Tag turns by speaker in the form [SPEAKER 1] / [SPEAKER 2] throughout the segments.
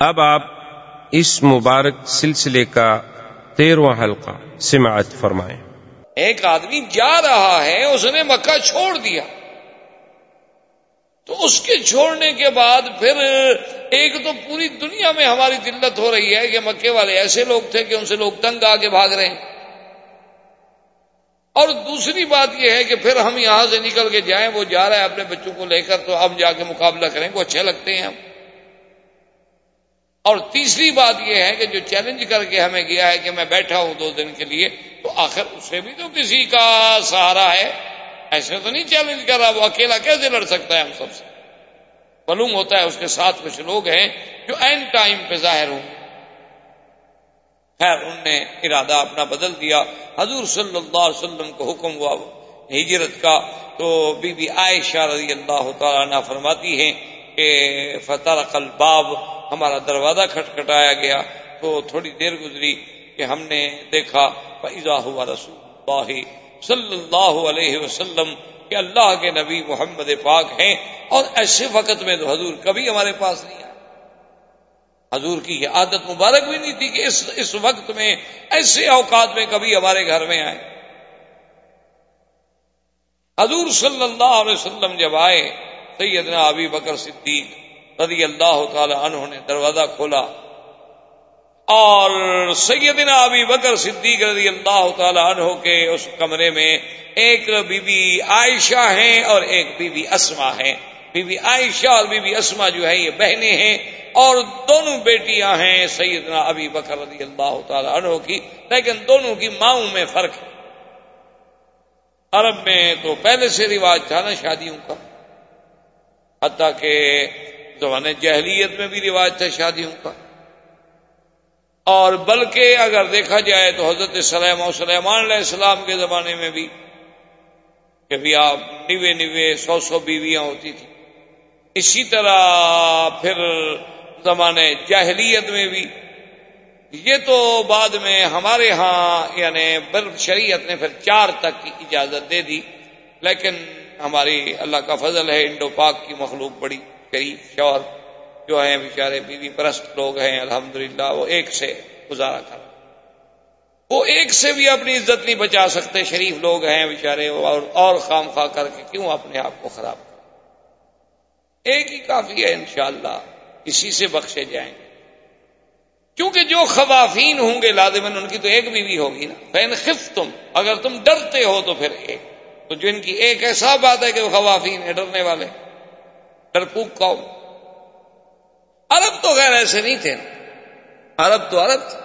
[SPEAKER 1] اب آپ اس مبارک سلسلے کا تیرواں حلقہ سماعت فرمائیں۔
[SPEAKER 2] ایک آدمی جا رہا ہے، اس نے مکہ چھوڑ دیا۔ تو اس کے چھوڑنے کے بعد پھر ایک تو پوری دنیا میں ہماری دلت ہو رہی ہے کہ مکے والے ایسے لوگ تھے کہ ان سے لوگ تنگ آ کے بھاگ رہے ہیں۔ اور دوسری بات یہ ہے کہ پھر ہم یہاں سے نکل کے جائیں، وہ جا رہا ہے اپنے بچوں کو لے کر، تو اب جا کے مقابلہ کریں، وہ اچھے لگتے ہیں ہم۔ اور تیسری بات یہ ہے کہ جو چیلنج کر کے ہمیں گیا ہے کہ میں بیٹھا ہوں دو دن کے لیے، تو آخر اسے بھی تو کسی کا سہارا ہے۔ ایسے تو نہیں چیلنج کر رہا، وہ اکیلا کیسے لڑ سکتا ہے ہم سب سے؟ معلوم ہوتا ہے اس کے ساتھ کچھ لوگ ہیں جو این ٹائم پہ ظاہر ہوں۔ خیر، ان نے ارادہ اپنا بدل دیا۔ حضور صلی اللہ علیہ وسلم کو حکم ہوا ہجرت کا، تو بی بی عائشہ رضی اللہ تعالیٰ عنہ فرماتی ہیں کہ فتح الباب، ہمارا دروازہ کھٹکھٹایا گیا۔ تو تھوڑی دیر گزری کہ ہم نے دیکھا فیضا ہوا رسول اللہ صلی اللہ علیہ وسلم، کہ اللہ کے نبی محمد پاک ہیں، اور ایسے وقت میں تو حضور کبھی ہمارے پاس نہیں آئے۔ حضور کی یہ عادت مبارک بھی نہیں تھی کہ اس اس وقت میں، ایسے اوقات میں کبھی ہمارے گھر میں آئے۔ حضور صلی اللہ علیہ وسلم جب آئے سیدنا ابی بکر صدیق رضی اللہ تعالی عنہ نے دروازہ کھولا اور سیدنا ابی بکر صدیق رضی اللہ تعالی عنہ کے اس کمرے میں ایک بی بی عائشہ ہیں اور ایک بی بی اسما ہیں۔ بی بی عائشہ اور بی بی اسما جو ہے یہ بہنیں ہیں اور دونوں بیٹیاں ہیں سیدنا ابی بکر رضی اللہ تعالی عنہ کی۔ لیکن دونوں کی ماؤں میں فرق ہے۔ عرب میں تو پہلے سے رواج تھا نا شادیوں کا۔ حتیٰ کہ زمانے جہلیت میں بھی رواج تھا شادیوں کا۔ اور بلکہ اگر دیکھا جائے تو حضرت سلیم و سلیمان علیہ السلام کے زمانے میں بھی کہ بھی آپ نوے نوے سو سو بیویاں ہوتی تھیں۔ اسی طرح پھر زمانے جاہلیت میں بھی یہ تو بعد میں ہمارے ہاں یعنی بل شریعت نے پھر چار تک کی اجازت دے دی، لیکن ہماری اللہ کا فضل ہے، انڈو پاک کی مخلوق بڑی شریف شور جو ہیں، بیچارے بیوی پرست لوگ ہیں، الحمدللہ، وہ ایک سے گزارا کر وہ ایک سے بھی اپنی عزت نہیں بچا سکتے، شریف لوگ ہیں بیچارے، اور اور خام خواہ کر کے کیوں اپنے آپ کو خراب کر ایک ہی کافی ہے انشاءاللہ، اسی سے بخشے جائیں۔ گے کیونکہ جو خوافین ہوں گے لازمن ان کی تو ایک بیوی ہوگی نا۔ فین خف تم اگر تم ڈرتے ہو تو پھر ایک۔ تو جن کی ایک ایسا بات ہے کہ وہ خوافین ہے ڈرنے والے۔ ڈرپوک قوم۔ عرب تو غیر ایسے نہیں تھے۔ عرب تو عرب تھے۔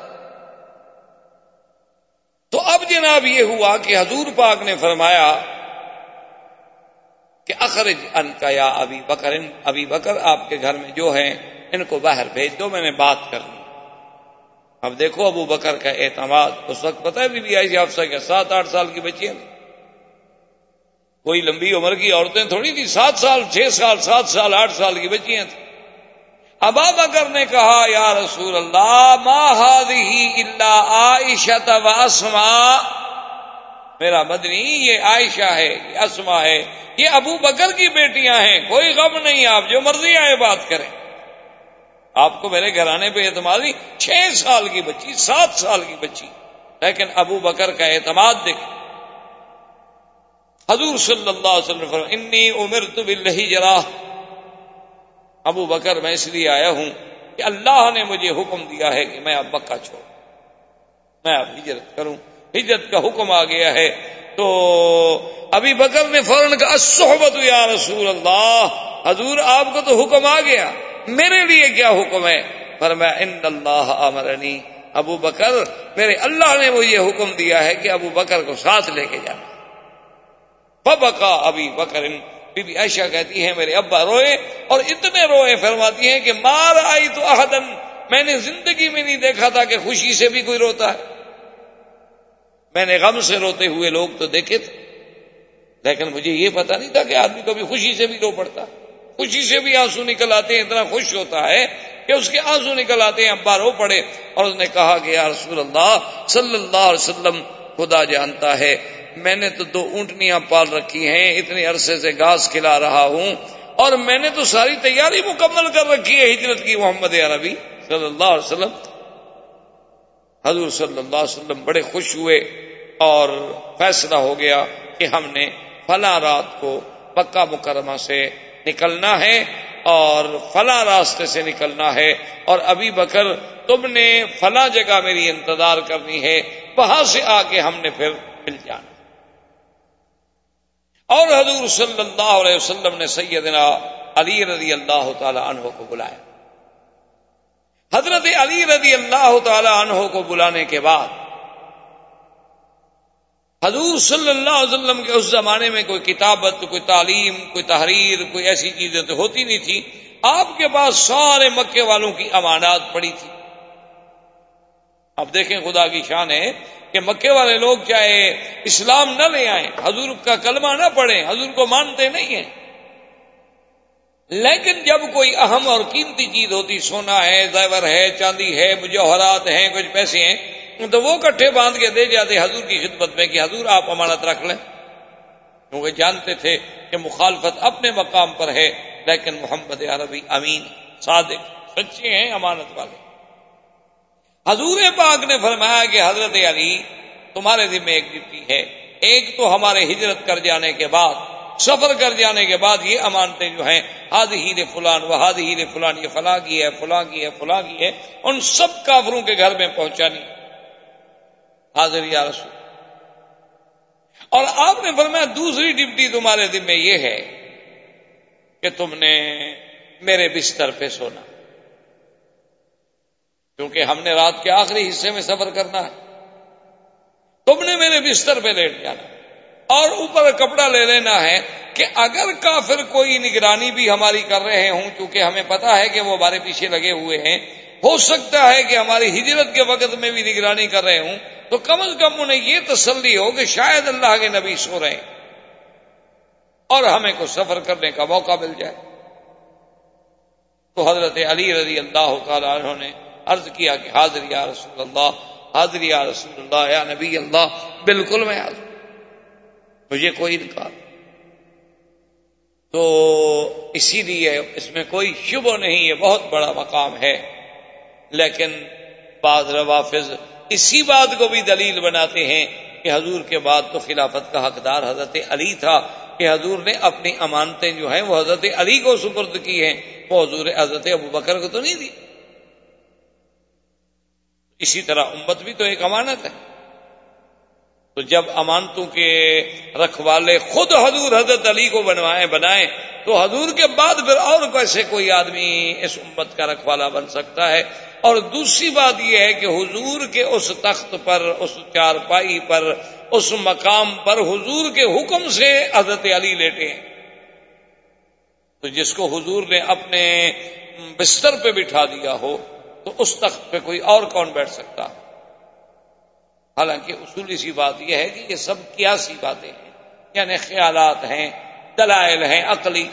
[SPEAKER 2] تو اب جناب یہ ہوا کہ حضور پاک نے فرمایا کہ اخرج ان کا یا ابھی بکر ابھی بکر آپ کے گھر میں جو ہیں، ان کو باہر بھیج دو، میں نے بات کر لی۔ اب دیکھو ابو بکر کا اعتماد، اس وقت پتہ ہے بی بی آئی افسا کے سات آٹھ سال کی بچیاں کوئی لمبی عمر کی عورتیں تھوڑی تھی سات سال، چھ سال، سات سال، آٹھ سال کی بچیاں تھیں۔ ابا بکر نے کہا، یا رسول اللہ، ما هذه الا عائشہ و اسما میرا مدنی، یہ عائشہ ہے، یہ اسما ہے، یہ ابو بکر کی بیٹیاں ہیں، کوئی غم نہیں، آپ جو مرضی آئے بات کریں۔ آپ کو میرے گھرانے پہ اعتماد نہیں، چھ سال کی بچی، سات سال کی بچی۔ لیکن ابو بکر کا اعتماد دیکھ حضور صلی اللہ علیہ وسلم انی عمر تو بلّہ جرا ابو بکر، میں اس لیے آیا ہوں کہ اللہ نے مجھے حکم دیا ہے کہ میں اب بکا چھوڑ میں اب ہجرت کروں۔ ہجرت کا حکم آ گیا ہے۔ تو ابھی بکر نے فوراً کہا صحبت یا رسول اللہ. حضور، آپ کو تو حکم آ گیا، میرے لیے کیا حکم ہے؟ پر میں ان اللہ امرنی. ابو بکر، میرے اللہ نے مجھے حکم دیا ہے کہ ابو بکر کو ساتھ لے کے جانا۔ بکا ابھی بکر بی بی عائشہ کہتی ہیں، میرے ابا روئے اور اتنے روئے، فرماتی ہیں کہ مار آئی تو احدن۔ میں نے زندگی میں نہیں دیکھا تھا کہ خوشی سے بھی کوئی روتا ہے۔ میں نے غم سے روتے ہوئے لوگ تو دیکھے تھے۔ لیکن مجھے یہ پتا نہیں تھا کہ آدمی کبھی خوشی سے بھی رو پڑتا۔ خوشی سے بھی آنسو نکل آتے ہیں، اتنا خوش ہوتا ہے کہ اس کے آنسو نکل آتے ہیں، ابا رو پڑے اور اس نے کہا کہ یا رسول اللہ، صلی اللہ علیہ وسلم، خدا جانتا ہے میں نے تو دو اونٹنیاں پال رکھی ہیں، اتنے عرصے سے گھاس کھلا رہا ہوں، اور میں نے تو ساری تیاری مکمل کر رکھی ہے ہجرت کی محمد عربی صلی اللہ علیہ وسلم۔ حضور صلی اللہ علیہ وسلم بڑے خوش ہوئے اور فیصلہ ہو گیا کہ ہم نے فلاں رات کو پکا مکرمہ سے نکلنا ہے اور فلاں راستے سے نکلنا ہے۔ اور ابھی بکر، تم نے فلاں جگہ میری انتظار کرنی ہے، وہاں سے آ کے ہم نے پھر مل جانا۔ اور حضور صلی اللہ علیہ وسلم نے سیدنا علی رضی اللہ تعالی عنہ کو بلایا۔ حضرت علی رضی اللہ تعالی عنہ کو بلانے کے بعد حضور صلی اللہ علیہ وسلم کے اس زمانے میں کوئی کتابت، کوئی تعلیم، کوئی تحریر، کوئی ایسی چیزیں تو ہوتی نہیں تھی۔ آپ کے پاس سارے مکے والوں کی امانات پڑی تھی۔ اب دیکھیں خدا کی شان ہے۔ کہ مکے والے لوگ چاہے اسلام نہ لے آئیں، حضور کا کلمہ نہ پڑھیں، حضور کو مانتے نہیں ہیں۔ لیکن جب کوئی اہم اور قیمتی چیز ہوتی، سونا ہے، زیور ہے، چاندی ہے، مجوہرات ہیں، کچھ پیسے ہیں، تو وہ کٹھے باندھ کے دے جاتے حضور کی خدمت میں کہ حضور آپ امانت رکھ لیں۔ کیونکہ جانتے تھے کہ مخالفت اپنے مقام پر ہے، لیکن محمد عربی امین، صادق، سچے ہیں، امانت والے۔ حضور پاک نے فرمایا کہ حضرت علی تمہارے ذمہ ایک ڈپٹی ہے۔ ایک تو ہمارے ہجرت کر جانے کے بعد، سفر کر جانے کے بعد یہ امانتیں جو ہیں ہاد ہی فلان وہ ہاد ہی فلان، یہ فلاں کی ہے، فلاں کی ہے، فلاں کی ہے، ان سب کافروں کے گھر میں پہنچانی۔ حاضر یا رسول۔ اور آپ نے فرمایا، دوسری ڈپٹی تمہارے دن میں یہ ہے کہ تم نے میرے بستر پہ سونا۔ کیونکہ ہم نے رات کے آخری حصے میں سفر کرنا ہے۔ تم نے میرے بستر پہ لیٹ جانا۔ اور اوپر کپڑا لے لینا ہے کہ اگر کافر کوئی نگرانی بھی ہماری کر رہے ہوں کیونکہ ہمیں پتا ہے کہ وہ ہمارے پیچھے لگے ہوئے ہیں، ہو سکتا ہے کہ ہماری ہجرت کے وقت میں بھی نگرانی کر رہے ہوں۔ تو کم از کم انہیں یہ تسلی ہو کہ شاید اللہ کے نبی سو رہے ہیں۔ اور ہمیں کو سفر کرنے کا موقع مل جائے۔ تو حضرت علی رضی اللہ تعالیٰ عنہ نے عرض کیا کہ حاضر یا رسول اللہ، حاضر یا رسول اللہ، یا نبی اللہ، بالکل میں حاضر مجھے کوئی انکار تو اسی لیے اس میں کوئی شبہ نہیں، یہ بہت بڑا مقام ہے۔ لیکن بعض روافظ اسی بات کو بھی دلیل بناتے ہیں کہ حضور کے بعد تو خلافت کا حقدار حضرت علی تھا۔ کہ حضور نے اپنی امانتیں جو ہیں وہ حضرت علی کو سپرد کی ہیں، وہ حضور حضرت ابو بکر کو تو نہیں دی۔ اسی طرح امت بھی تو ایک امانت ہے۔ تو جب امانتوں کے رکھوالے خود حضور حضرت علی کو بنوائے بنائیں، تو حضور کے بعد پھر اور کیسے کوئی آدمی اس امت کا رکھوالا بن سکتا ہے؟ اور دوسری بات یہ ہے کہ حضور کے اس تخت پر، اس چارپائی پر، اس مقام پر حضور کے حکم سے حضرت علی لیٹے ہیں۔ تو جس کو حضور نے اپنے بستر پہ بٹھا دیا ہو تو اس تخت پہ کوئی اور کون بیٹھ سکتا؟ ہے حالانکہ اصولی سی بات یہ ہے کہ یہ سب کیا سی باتیں ہیں یعنی خیالات ہیں، دلائل ہیں، عقلی۔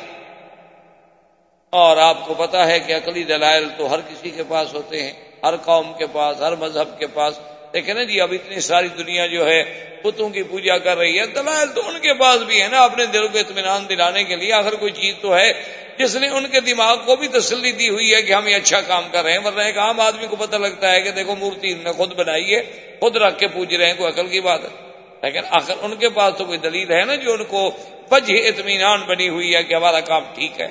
[SPEAKER 2] اور آپ کو پتا ہے کہ عقلی دلائل تو ہر کسی کے پاس ہوتے ہیں، ہر قوم کے پاس، ہر مذہب کے پاس۔ لیکن نا جی اب اتنی ساری دنیا جو ہے، بتوں کی پوجا کر رہی ہے، دلائل تو ان کے پاس بھی ہے نا اپنے دل کو اطمینان دلانے کے لیے۔ آخر کوئی چیز تو ہے جس نے ان کے دماغ کو بھی تسلی دی ہوئی ہے کہ ہم یہ اچھا کام کر رہے ہیں، ورنہ ایک عام آدمی کو پتہ لگتا ہے کہ دیکھو مورتی نے خود بنائی ہے، خود رکھ کے پوج رہے ہیں، کوئی عقل کی بات ہے۔ لیکن آخر ان کے پاس تو کوئی دلیل ہے نا جو ان کو وجہ اطمینان بنی ہوئی ہے کہ ہمارا کام ٹھیک ہے۔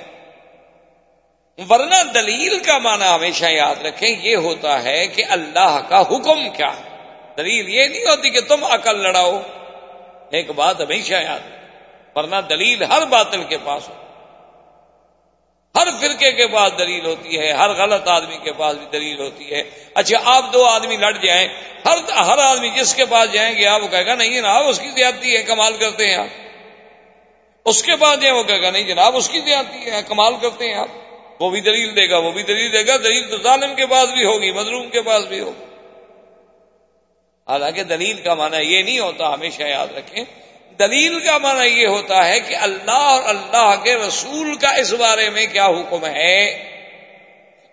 [SPEAKER 2] ورنہ دلیل کا معنی ہمیشہ یاد رکھیں، یہ ہوتا ہے کہ اللہ کا حکم کیا ہے۔ دلیل یہ نہیں ہوتی کہ تم عقل لڑاؤ۔ ایک بات ہمیشہ یاد ورنہ دلیل ہر باطل کے پاس ہو۔ ہر فرقے کے پاس دلیل ہوتی ہے، ہر غلط آدمی کے پاس بھی دلیل ہوتی ہے۔ اچھا آپ دو آدمی لڑ جائیں، ہر ہر آدمی جس کے پاس جائیں گے، آپ وہ کہے گا، نہیں جناب، اس کی زیادتی ہے، کمال کرتے ہیں آپ۔ اس کے پاس جائیں، وہ کہے گا، نہیں جناب، اس کی زیادتی ہے، کمال کرتے ہیں آپ۔ وہ بھی دلیل دے گا، وہ بھی دلیل دے گا۔ دلیل تو ظالم کے پاس بھی ہوگی، مظلوم کے پاس بھی ہوگی۔ حالانکہ دلیل کا معنی یہ نہیں ہوتا، ہمیشہ یاد رکھیں۔ دلیل کا معنی یہ ہوتا ہے کہ اللہ اور اللہ کے رسول کا اس بارے میں کیا حکم ہے۔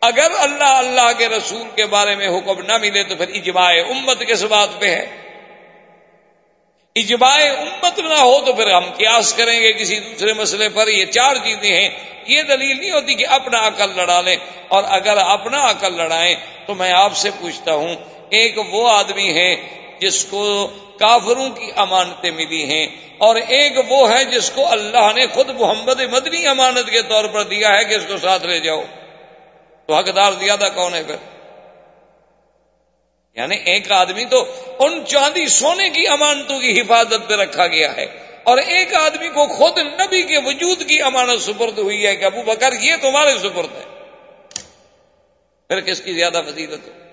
[SPEAKER 2] اگر اللہ اللہ کے رسول کے بارے میں حکم نہ ملے تو پھر اجماع امت کس بات پہ ہے؟ اجماع امت نہ ہو تو پھر ہم قیاس کریں گے کسی دوسرے مسئلے پر۔ یہ چار چیزیں ہیں۔ یہ دلیل نہیں ہوتی کہ اپنا عقل لڑا لیں۔ اور اگر اپنا عقل لڑائیں تو میں آپ سے پوچھتا ہوں ایک وہ آدمی ہے جس کو کافروں کی امانتیں ملی ہیں اور ایک وہ ہے جس کو اللہ نے خود محمد مدنی امانت کے طور پر دیا ہے کہ اس کو ساتھ لے جاؤ۔ تو حقدار زیادہ کون ہے پھر؟ یعنی ایک آدمی تو ان چاندی سونے کی امانتوں کی حفاظت پہ رکھا گیا ہے اور ایک آدمی کو خود نبی کے وجود کی امانت سپرد ہوئی ہے کہ ابو بکر یہ تمہارے سپرد ہے۔ پھر کس کی زیادہ فضیلت ہے؟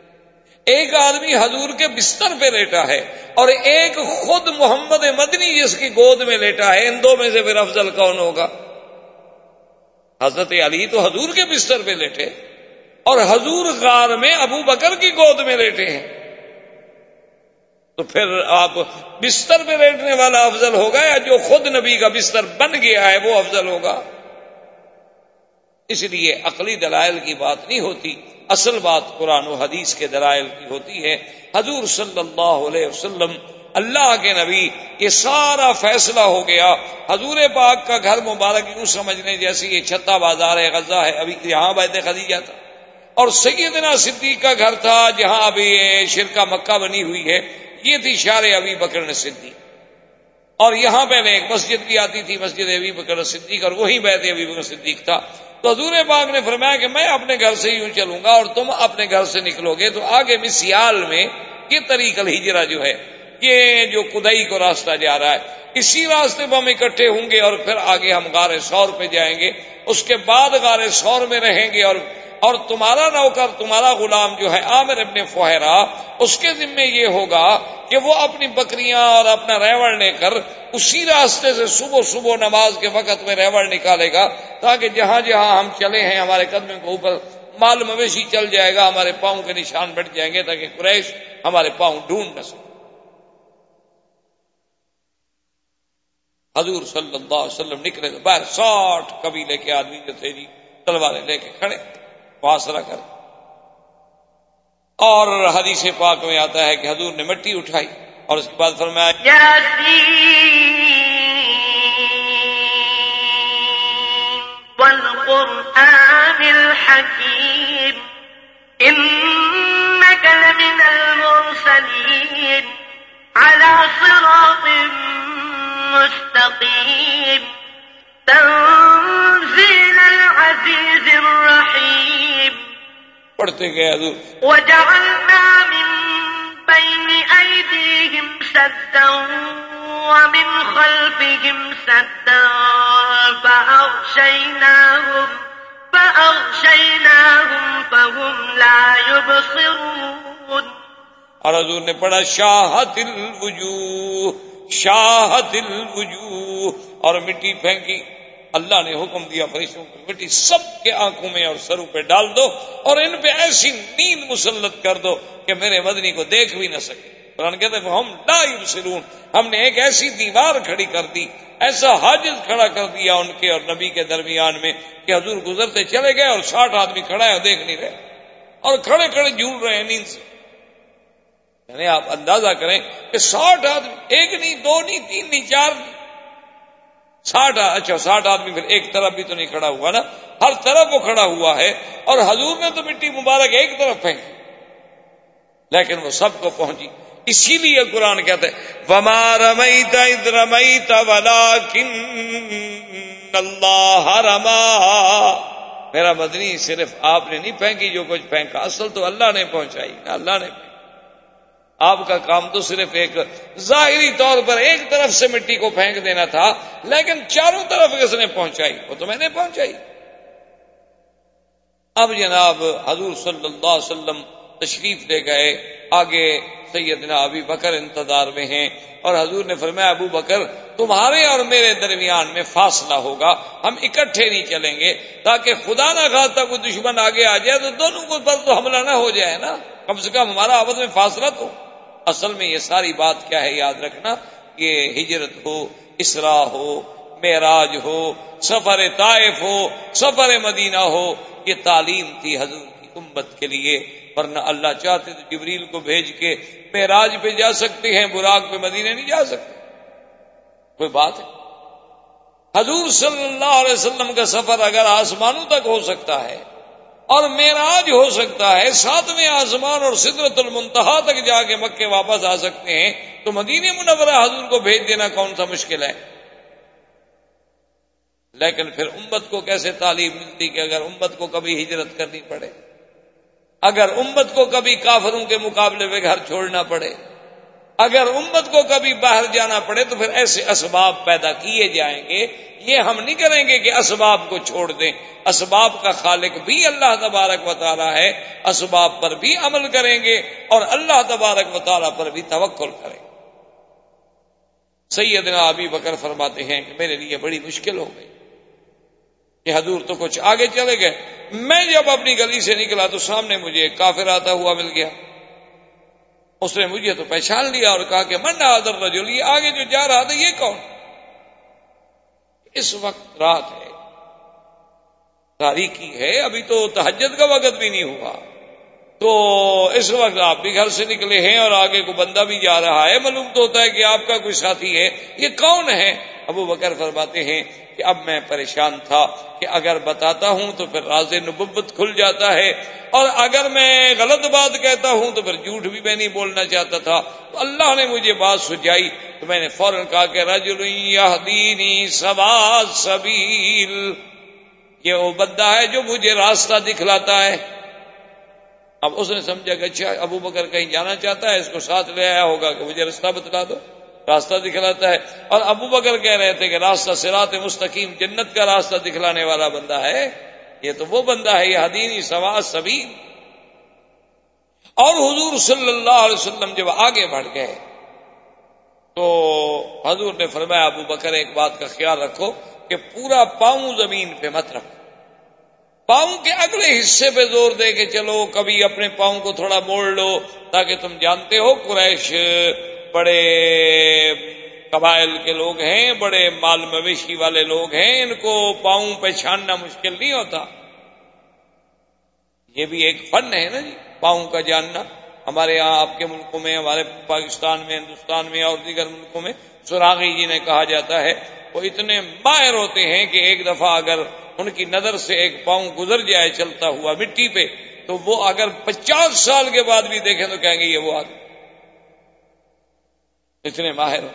[SPEAKER 2] ایک آدمی حضور کے بستر پہ لیٹا ہے اور ایک خود محمد مدنی جس کی گود میں لیٹا ہے، ان دو میں سے پھر افضل کون ہوگا؟ حضرت علی تو حضور کے بستر پہ لیٹے اور حضور غار میں ابو بکر کی گود میں لیٹے ہیں۔ تو پھر آپ بستر پہ لیٹنے والا افضل ہوگا یا جو خود نبی کا بستر بن گیا ہے وہ افضل ہوگا؟ اس لیے عقلی دلائل کی بات نہیں ہوتی، اصل بات قرآن و حدیث کے دلائل کی ہوتی ہے۔ حضور صلی اللہ علیہ وسلم، اللہ کے نبی یہ سارا فیصلہ ہو گیا۔ حضور پاک کا گھر مبارک یوں سمجھنے جیسے یہ چھتا بازار ہے غزہ ہے۔ ابھی یہاں بیت خدیجہ تھا۔ اور سیدنا صدیق کا گھر تھا جہاں ابھی شرکا مکہ بنی ہوئی ہے۔ یہ تھی شار ابھی بکر صدیق۔ اور یہاں پہلے ایک مسجد بھی آتی تھی، مسجد ابھی بکر صدیق، اور وہی بیت ابھی بکر صدیق تھا۔ تو حضور پاک نے فرمایا کہ میں اپنے گھر سے یوں چلوں گا اور تم اپنے گھر سے نکلو گے۔ تو آگے میں سیال میں یہ طریق الحجرا جو ہے، یہ جو کدئی کو راستہ جا رہا ہے، اسی راستے میں ہم اکٹھے ہوں گے اور پھر آگے ہم غار سور پہ جائیں گے۔ اس کے بعد غار سور میں رہیں گے اور اور تمہارا نوکر، تمہارا غلام جو ہے، عامر ابن فہرا اس کے ذمے یہ ہوگا کہ وہ اپنی بکریاں اور اپنا ریوڑ لے کر اسی راستے سے صبح صبح نماز کے وقت میں ریوڑ نکالے گا تاکہ جہاں جہاں ہم چلے ہیں، ہمارے قدمے کے اوپر مال مویشی چل جائے گا، ہمارے پاؤں کے نشان بٹ جائیں گے تاکہ قریش ہمارے پاؤں ڈھونڈ نہ سکے۔ حضور صلی اللہ علیہ وسلم نکلے تو باہر ساٹھ قبیلے کے آدمی جو تھے جی تلواریں لے کے کھڑے۔ فاصلہ کر۔ اور حدیث پاک میں آتا ہے کہ حضور نے مٹی اٹھائی اور اس کے بعد فرمایا والقرآن الحكيم إنك لمن المرسلين على صراط مستقيم تنزيل العزيز الرحيم. پڑھتے گئے حضور. وجعلنا من بين أيديهم سدا ومن خلفهم سدا فأغشيناهم فأغشيناهم فهم لا يبصرون. اور حضور نے پڑھا شاہت الوجوہ شاہت الوجوہ اور مٹی پھینکی۔ اللہ نے حکم دیا فرشتوں کو مٹی سب کے آنکھوں میں اور سروں پہ ڈال دو اور ان پہ ایسی نیند مسلط کر دو کہ میرے مدنی کو دیکھ بھی نہ سکے۔ قرآن کہتے ہیں ہم لا یبصرون ہم نے ایک ایسی دیوار کھڑی کر دی، ایسا حاجز کھڑا کر دیا ان کے اور نبی کے درمیان میں کہ حضور گزرتے چلے گئے اور ساٹھ آدمی کھڑا ہے اور دیکھ نہیں رہے۔ اور کھڑے کھڑے جھول رہے ہیں نیند سے۔ یعنی آپ اندازہ کریں کہ ساٹھ آدمی، ایک نہیں، دو نہیں، تین نہیں، چار نہیں۔ ساٹھ اچھا ساٹھ آدمی پھر ایک طرف بھی تو نہیں کھڑا ہوا نا؟ ہر طرف وہ کھڑا ہوا ہے اور حضور نے تو مٹی مبارک ایک طرف پھینکی۔ لیکن وہ سب کو پہنچی۔ اسی لیے قرآن کہتے وما رمیتا اذ رمیتا ولیکن اللہ رما میرا مدنی صرف آپ نے نہیں پھینکی، جو کچھ پھینکا، اصل تو اللہ نے پہنچائی۔ اللہ نے آپ کا کام تو صرف ایک ظاہری طور پر ایک طرف سے مٹی کو پھینک دینا تھا، لیکن چاروں طرف کس نے پہنچائی۔ وہ تو میں نے پہنچائی۔ اب جناب حضور صلی اللہ علیہ وسلم تشریف لے گئے۔ آگے سیدنا ابھی بکر انتظار میں ہیں اور حضور نے فرمایا، ابو بکر، تمہارے اور میرے درمیان میں فاصلہ ہوگا، ہم اکٹھے نہیں چلیں گے۔ تاکہ خدا نہ خاص کوئی دشمن آگے آ جائے تو دونوں کو پر تو حملہ نہ ہو جائے نا۔ کم سے کم ہمارا آپس میں فاصلہ تو۔ اصل میں یہ ساری بات کیا ہے یاد رکھنا؟ کہ ہجرت ہو، اسرا ہو، معراج ہو، سفر طائف ہو، سفر مدینہ ہو، یہ تعلیم تھی حضور کی امت کے لیے، ورنہ اللہ چاہتے تو جبریل کو بھیج کے معراج پہ جا سکتے ہیں براغ پہ مدینہ نہیں جا سکتے۔ کوئی بات ہے؟ حضور صلی اللہ علیہ وسلم کا سفر اگر آسمانوں تک ہو سکتا ہے اور میراج ہو سکتا ہے، ساتویں آسمان اور سدرت المنتہا تک جا کے مکے واپس آ سکتے ہیں۔ تو مدینہ منورہ حضور کو بھیج دینا کون سا مشکل ہے؟ لیکن پھر امت کو کیسے تعلیم ملتی کہ اگر امت کو کبھی ہجرت کرنی پڑے؟ اگر امت کو کبھی کافروں کے مقابلے میں گھر چھوڑنا پڑے؟ اگر امت کو کبھی باہر جانا پڑے تو پھر ایسے اسباب پیدا کیے جائیں گے۔ یہ ہم نہیں کریں گے کہ اسباب کو چھوڑ دیں۔ اسباب کا خالق بھی اللہ تبارک و تعالیٰ ہے، اسباب پر بھی عمل کریں گے اور اللہ تبارک و تعالیٰ پر بھی توکل کریں گے۔ سیدنا ابھی بکر فرماتے ہیں کہ میرے لیے بڑی مشکل ہو گئی۔ کہ حضور تو کچھ آگے چلے گئے۔ میں جب اپنی گلی سے نکلا تو سامنے مجھے ایک کافر آتا ہوا مل گیا۔ اس نے مجھے تو پہچان لیا اور کہا کہ من آدر رجل، یہ آگے جو جا رہا تھا، یہ کون؟ اس وقت رات ہے، تاریخی ہے، ابھی تو تحجد کا وقت بھی نہیں ہوا۔ تو اس وقت آپ بھی گھر سے نکلے ہیں اور آگے کو بندہ بھی جا رہا ہے، معلوم تو ہوتا ہے کہ آپ کا کوئی ساتھی ہے۔ یہ کون ہے؟ ابو بکر فرماتے ہیں کہ اب میں پریشان تھا کہ اگر بتاتا ہوں تو پھر راز نبت کھل جاتا ہے۔ اور اگر میں غلط بات کہتا ہوں تو پھر جھوٹ بھی میں نہیں بولنا چاہتا تھا۔ تو اللہ نے مجھے بات سجائی۔ تو میں نے فوراً کہا کہ رجل دینی سواز سبیل۔ یہ وہ بندہ ہے جو مجھے راستہ دکھلاتا ہے۔ اب اس نے سمجھا کہ اچھا ابو بکر کہیں جانا چاہتا ہے، اس کو ساتھ لے آیا ہوگا کہ مجھے راستہ بتلا دو۔ راستہ دکھلاتا ہے۔ اور ابو بکر کہہ رہے تھے کہ راستہ سرات مستقیم، جنت کا راستہ دکھلانے والا بندہ ہے۔ یہ تو وہ بندہ ہے، یہ حدینی سواز سبھی اور حضور صلی اللہ علیہ وسلم جب آگے بڑھ گئے، تو حضور نے فرمایا، ابو بکر ایک بات کا خیال رکھو کہ پورا پاؤں زمین پہ مت رکھو۔ پاؤں کے اگلے حصے پہ زور دے کے چلو، کبھی اپنے پاؤں کو تھوڑا موڑ لو، تاکہ تم جانتے ہو قریش بڑے قبائل کے لوگ ہیں، بڑے مال مویشی والے لوگ ہیں، ان کو پاؤں پہچاننا مشکل نہیں ہوتا۔ یہ بھی ایک فن ہے نا جی پاؤں کا جاننا۔ ہمارے یہاں آپ کے ملکوں میں، ہمارے پاکستان میں، ہندوستان میں، اور دیگر ملکوں میں سراغی جی نے کہا جاتا ہے وہ اتنے ماہر ہوتے ہیں کہ ایک دفعہ اگر ان کی نظر سے ایک پاؤں گزر جائے، چلتا ہوا مٹی پہ، تو وہ اگر پچاس سال کے بعد بھی دیکھیں تو کہیں گے یہ وہ آدمی۔ اتنے ماہر ہو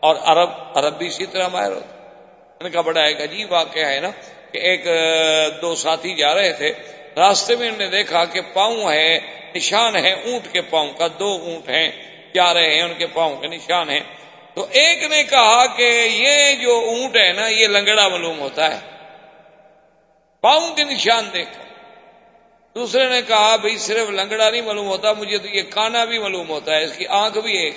[SPEAKER 2] اور عرب عرب بھی اسی طرح ماہر ہوتے ان کا بڑا ایک عجیب واقعہ ہے نا کہ ایک، دو ساتھی جا رہے تھے۔ راستے میں انہوں نے دیکھا کہ پاؤں ہے، نشان ہے، اونٹ کے پاؤں کا، دو اونٹ ہیں، جا رہے ہیں، ان کے پاؤں کے نشان ہیں۔ تو ایک نے کہا کہ یہ جو اونٹ ہے نا، یہ لنگڑا معلوم ہوتا ہے۔ پاؤں کے نشان دیکھ دوسرے نے کہا، بھائی، صرف لنگڑا نہیں معلوم ہوتا، مجھے تو یہ کانا بھی معلوم ہوتا ہے، اس کی آنکھ بھی ایک۔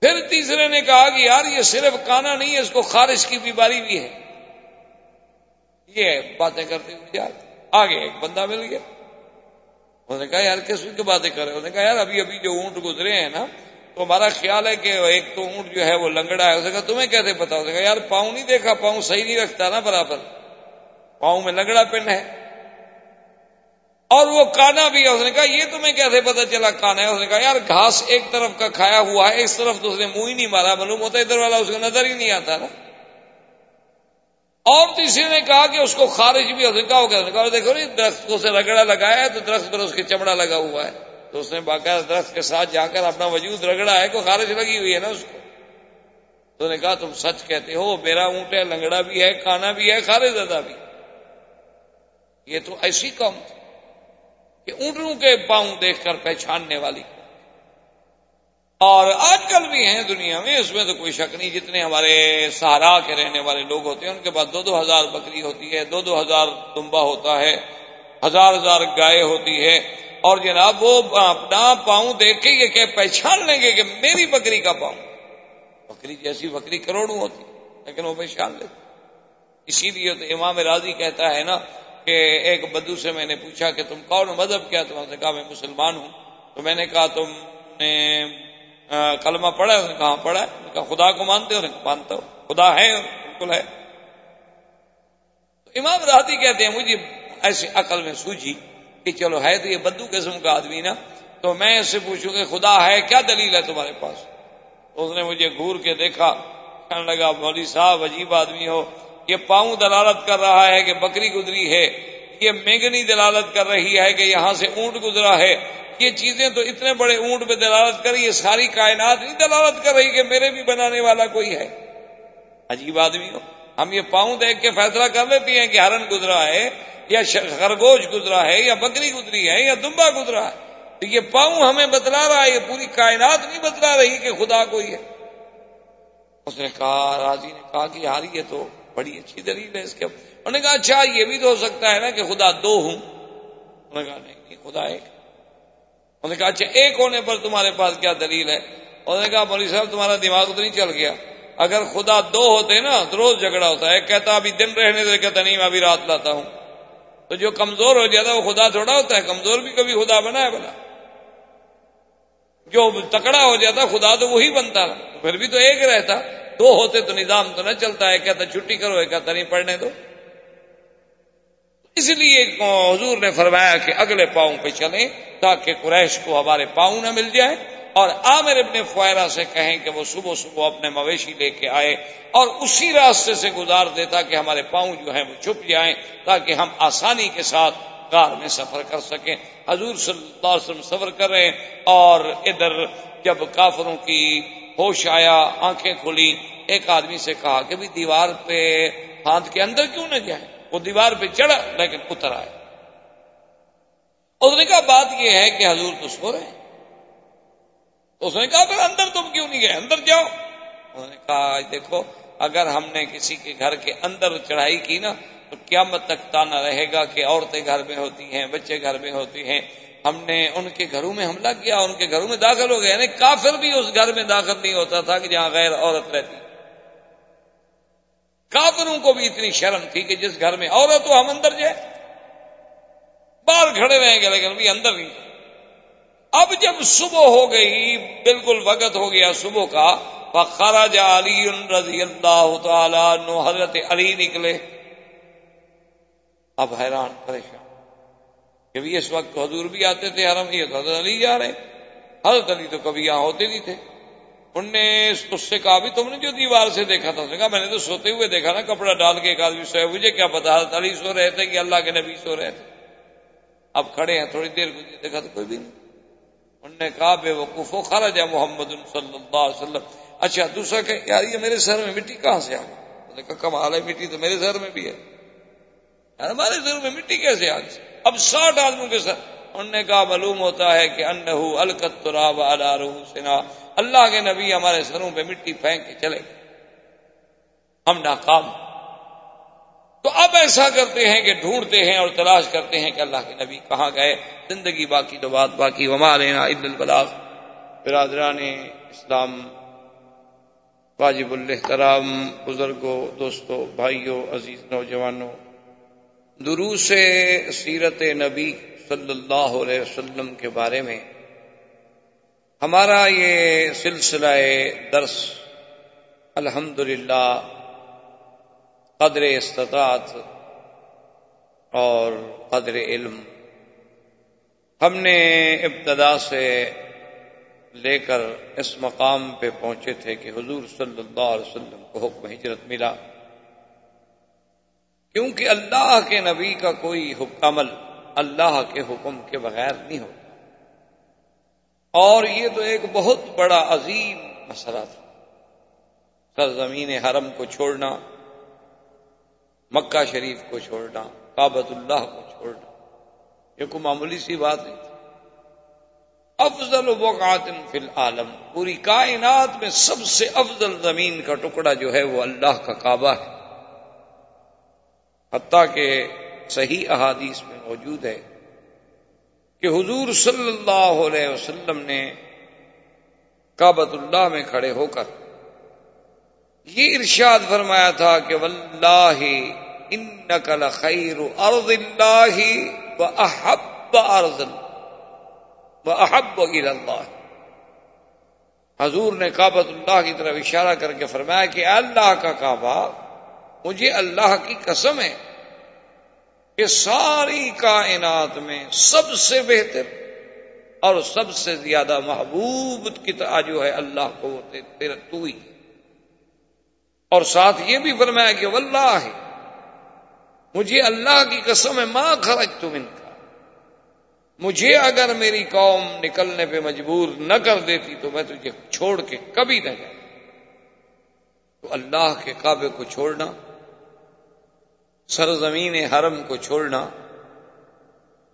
[SPEAKER 2] پھر تیسرے نے کہا کہ یار، یہ صرف کانا نہیں ہے، اس کو خارش کی بیماری بھی ہے۔ یہ باتیں کرتے ہوئے یار آگے ایک بندہ مل گیا۔ انہوں نے کہا، یار، کس کی باتیں کر رہے انہوں نے کہا، یار، ابھی ابھی جو اونٹ گزرے ہیں نا تو ہمارا خیال ہے کہ ایک تو اونٹ جو ہے وہ لنگڑا ہے، اسے کہا، تمہیں کیسے پتا؟ اسے کہا، یار، پاؤں نہیں دیکھا، پاؤں صحیح نہیں رکھتا نا برابر۔ پاؤں میں لنگڑا پن ہے۔ اور وہ کانا بھی ہے اس نے کہا، یہ تمہیں کیسے پتا چلا کانا ہے؟ اس نے کہا، یار، گھاس ایک طرف کا کھایا ہوا ہے، اس طرف تو اس نے منہ ہی نہیں مارا، معلوم ہوتا ادھر والا اس کو نظر ہی نہیں آتا نا۔ اور تیسرے نے کہا کہ اس کو خارج بھی اس نے کہا کہا دیکھو نہیں درخت کو سے رگڑا لگایا ہے تو درخت پر اس کے چمڑا لگا ہوا ہے۔ تو اس نے باقاعدہ درخت کے ساتھ جا کر اپنا وجود رگڑا ہے، کوئی خارج لگی ہوئی ہے نا اس کو۔ تو نے کہا، تم سچ کہتے ہو، میرا اونٹ ہے، لنگڑا بھی ہے کانا بھی ہے خارج زدہ بھی۔ یہ تو ایسی قوم تھی کہ اونٹوں کے پاؤں دیکھ کر پہچاننے والی۔ اور آج کل بھی ہیں دنیا میں، اس میں تو کوئی شک نہیں، جتنے ہمارے سہارا کے رہنے والے لوگ ہوتے ہیں، ان کے پاس دو دو ہزار بکری ہوتی ہے، دو دو ہزار تمبا ہوتا ہے، ہزار ہزار گائے ہوتی ہے۔ اور جناب وہ اپنا پاؤں دیکھ کے یہ کہ پہچان لیں گے کہ میری بکری کا پاؤں۔ بکری جیسی بکری کروڑوں ہوتی، لیکن وہ پہچان لیتے اسی لیے تو امام راضی کہتا ہے نا کہ ایک بدو سے میں نے پوچھا کہ تم کون مذہب کیا؟ تم نے کہا میں مسلمان ہوں۔ تو میں نے کہا تم نے کلمہ پڑھا ہے؟ کہاں پڑھا ہے؟ کہا خدا کو مانتے ہو؟ مانتا ہو خدا ہے، بالکل ہے۔ امام راضی کہتے ہیں مجھے ایسی عقل میں سوجی کہ چلو ہے تو یہ بدو قسم کا آدمی نا، تو میں اس سے پوچھوں کہ خدا ہے، کیا دلیل ہے تمہارے پاس؟ اس نے مجھے گور کے دیکھا، کہنے لگا مولوی صاحب، عجیب آدمی ہو، یہ پاؤں دلالت کر رہا ہے کہ بکری گزری ہے، یہ مینگنی دلالت کر رہی ہے کہ یہاں سے اونٹ گزرا ہے، یہ چیزیں تو اتنے بڑے اونٹ پہ دلالت کر یہ ساری کائنات نہیں دلالت کر رہی کہ میرے بھی بنانے والا کوئی ہے۔ عجیب آدمی ہو۔ ہم یہ پاؤں دیکھ کے فیصلہ کر لیتے ہیں کہ ہرن گزرا ہے یا خرگوش گزرا ہے، یا بکری گزری ہے، یا دمبا گزرا ہے، تو یہ پاؤں ہمیں بتلا رہا ہے، یہ پوری کائنات نہیں بتلا رہی کہ خدا کوئی ہے۔ اس نے کہا، راضی نے کہا کہ یار یہ تو بڑی اچھی دلیل ہے اس کے انہوں نے کہا اچھا یہ بھی تو ہو سکتا ہے نا کہ خدا دو ہوں۔ انہوں نے کہا، نہیں خدا ایک انہوں نے کہا اچھا ایک ہونے پر تمہارے پاس کیا دلیل ہے؟ انہوں نے کہا، مولوی صاحب، تمہارا دماغ تو نہیں چل گیا۔ اگر خدا دو ہوتے نا، تو روز جھگڑا ہوتا ہے۔ کہتا، ابھی دن رہنے سے کہتا، نہیں، میں ابھی رات لاتا ہوں۔ تو جو کمزور ہو جاتا ہے وہ خدا تھوڑا ہوتا ہے، کمزور بھی کبھی خدا بنا ہے بنا۔ جو تکڑا ہو جاتا خدا تو وہی بنتا۔ پھر بھی تو ایک رہتا۔ دو ہوتے تو نظام تو نہ چلتا ہے، کہتا چھٹی کرو، کہتا نہیں پڑھنے دو۔ اس لیے حضور نے فرمایا کہ اگلے پاؤں پہ چلیں تاکہ قریش کو ہمارے پاؤں نہ مل جائے اور عامر ابن فوائرہ سے کہیں کہ وہ صبح صبح اپنے مویشی لے کے آئے اور اسی راستے سے گزار دیتا کہ ہمارے پاؤں جو ہیں وہ چھپ جائیں تاکہ ہم آسانی کے ساتھ کار میں سفر کر سکیں۔ حضور صلی اللہ علیہ وسلم سفر کر رہے اور ادھر جب کافروں کی ہوش آیا، آنکھیں کھلی، ایک آدمی سے کہا کہ بھی دیوار پہ ہاتھ کے اندر کیوں نہ جائے وہ دیوار پہ چڑھا لیکن اتر آئے۔ اس نے کہا، بات یہ ہے کہ حضور تو سو رہے ہیں۔ اس نے کہا پھر اندر تم کیوں نہیں گئے؟ اندر جاؤ. انہوں نے کہا، آج دیکھو، اگر ہم نے کسی کے گھر کے اندر چڑھائی کی نا، تو قیامت تک تانا رہے گا کہ عورتیں گھر میں ہوتی ہیں، بچے گھر میں ہوتی ہیں۔ ہم نے ان کے گھروں میں حملہ کیا، ان کے گھروں میں داخل ہو گئے۔ یعنی کافر بھی اس گھر میں داخل نہیں ہوتا تھا کہ جہاں غیر عورت رہتی۔ کافروں کو بھی اتنی شرم تھی کہ جس گھر میں عورت ہو، ہم اندر جائے باہر کھڑے رہیں گے لیکن بھی اندر نہیں۔ اب جب صبح ہو گئی، بالکل وقت ہو گیا صبح کا خراج علی رضی اللہ تعالی نو حضرت علی نکلے۔ اب حیران، پریشان۔ کہ اس وقت حضور بھی آتے تھے، حرم یہ حضرت علی جا رہے۔ حضرت علی تو کبھی یہاں ہوتے نہیں تھے۔ ان نے اس سے کہا بھی تم نے جو دیوار سے دیکھا تھا کہا، میں نے تو سوتے ہوئے دیکھا نا، کپڑا ڈال کے ایک آدمی سوئے مجھے کیا پتا، حضرت علی سو رہے تھے کہ اللہ کے نبی سو رہے تھے۔ اب کھڑے ہیں، تھوڑی دیر دیکھا تو کوئی بھی نہیں۔ انہوں نے کہا بے وقوف و خرج ہے محمد صلی اللہ علیہ وسلم۔ اچھا دوسرا کہ، یار یہ میرے سر میں مٹی کہاں سے آ گئی؟ کہا کمال ہے، مٹی تو میرے سر میں بھی ہے۔ یار ہمارے سر میں مٹی کیسے آ گئی؟ اب ساٹھ آدمیوں کے سر۔ انہوں نے کہا معلوم ہوتا ہے کہ انہو الکت تراب علی رؤوسنا اللہ کے نبی ہمارے سروں پہ مٹی پھینک کے چلے ہم ناکام۔ تو اب ایسا کرتے ہیں کہ ڈھونڈتے ہیں اور تلاش کرتے ہیں کہ اللہ کے نبی کہاں گئے، زندگی باقی تو بات باقی، وما لینا عید البلاغ۔ برادران اسلام، واجب الحترام بزرگوں، دوستوں، بھائیوں، عزیز نوجوانوں، دروس سیرت نبی صلی اللہ علیہ وسلم کے بارے میں ہمارا یہ سلسلہ درس الحمد للہ قدر استطاعت اور قدر علم ہم نے ابتدا سے لے کر اس مقام پہ پہنچے تھے کہ حضور صلی اللہ علیہ وسلم کو حکم ہجرت ملا۔ کیونکہ اللہ کے نبی کا کوئی عمل اللہ کے حکم کے بغیر نہیں ہوتا۔ اور یہ تو ایک بہت بڑا عظیم مسئلہ تھا۔ سرزمین حرم کو چھوڑنا مکہ شریف کو چھوڑنا کابت اللہ کو چھوڑنا یہ کوئی معمولی سی بات نہیں تھی۔ افضل وقات فی العالم، پوری کائنات میں سب سے افضل زمین کا ٹکڑا جو ہے وہ اللہ کا کعبہ ہے۔ حتیٰ کہ صحیح احادیث میں موجود ہے کہ حضور صلی اللہ علیہ وسلم نے کابت اللہ میں کھڑے ہو کر یہ ارشاد فرمایا تھا کہ واللہ انکل خیر ارض اللہ و احب ارض و احب اللہ۔ حضور نے کعبۃ اللہ کی طرف اشارہ کر کے فرمایا کہ اللہ کا کعبہ، مجھے اللہ کی قسم ہے کہ ساری کائنات میں سب سے بہتر اور سب سے زیادہ محبوب کتا جو ہے اللہ کو وہ تو ہی۔ اور ساتھ یہ بھی فرمایا کہ واللہ ہے مجھے اللہ کی قسم ہے ماں خرچ تم ان کا مجھے اگر میری قوم نکلنے پہ مجبور نہ کر دیتی تو میں تجھے چھوڑ کے کبھی نہ جائے تو اللہ کے کعبے کو چھوڑنا، سرزمین حرم کو چھوڑنا،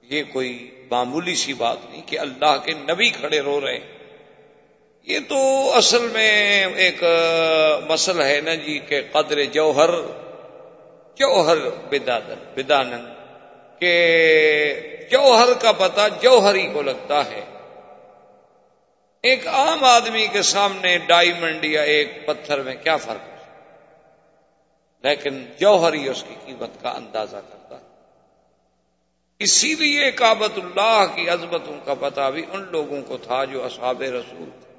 [SPEAKER 2] یہ کوئی معمولی سی بات نہیں کہ اللہ کے نبی کھڑے رو رہے ہیں۔ یہ تو اصل میں ایک مسل ہے نا جی کہ قدر جوہر جوہر بدادن بدانند کہ جوہر کا پتہ جوہری کو لگتا ہے۔ ایک عام آدمی کے سامنے ڈائمنڈ یا ایک پتھر میں کیا فرق ہے؟ لیکن جوہری اس کی قیمت کا اندازہ کرتا ہے۔ اسی لیے کابت اللہ کی عظمتوں کا پتہ بھی ان لوگوں کو تھا جو اصحاب رسول تھے۔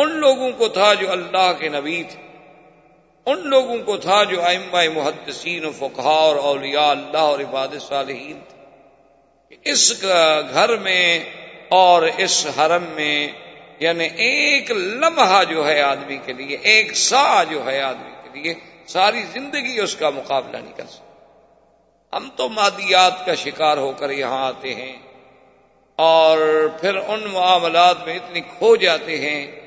[SPEAKER 2] ان لوگوں کو تھا جو اللہ کے نبی تھے۔ ان لوگوں کو تھا جو ائمہ محدثین و فقہ اور اولیاء اللہ اور عباد صالحین تھے۔ اس گھر میں اور اس حرم میں یعنی ایک لمحہ جو ہے آدمی کے لیے، ایک سا جو ہے آدمی کے لیے ساری زندگی اس کا مقابلہ نہیں کر سکتے ہم تو مادیات کا شکار ہو کر یہاں آتے ہیں اور پھر ان معاملات میں اتنی کھو جاتے ہیں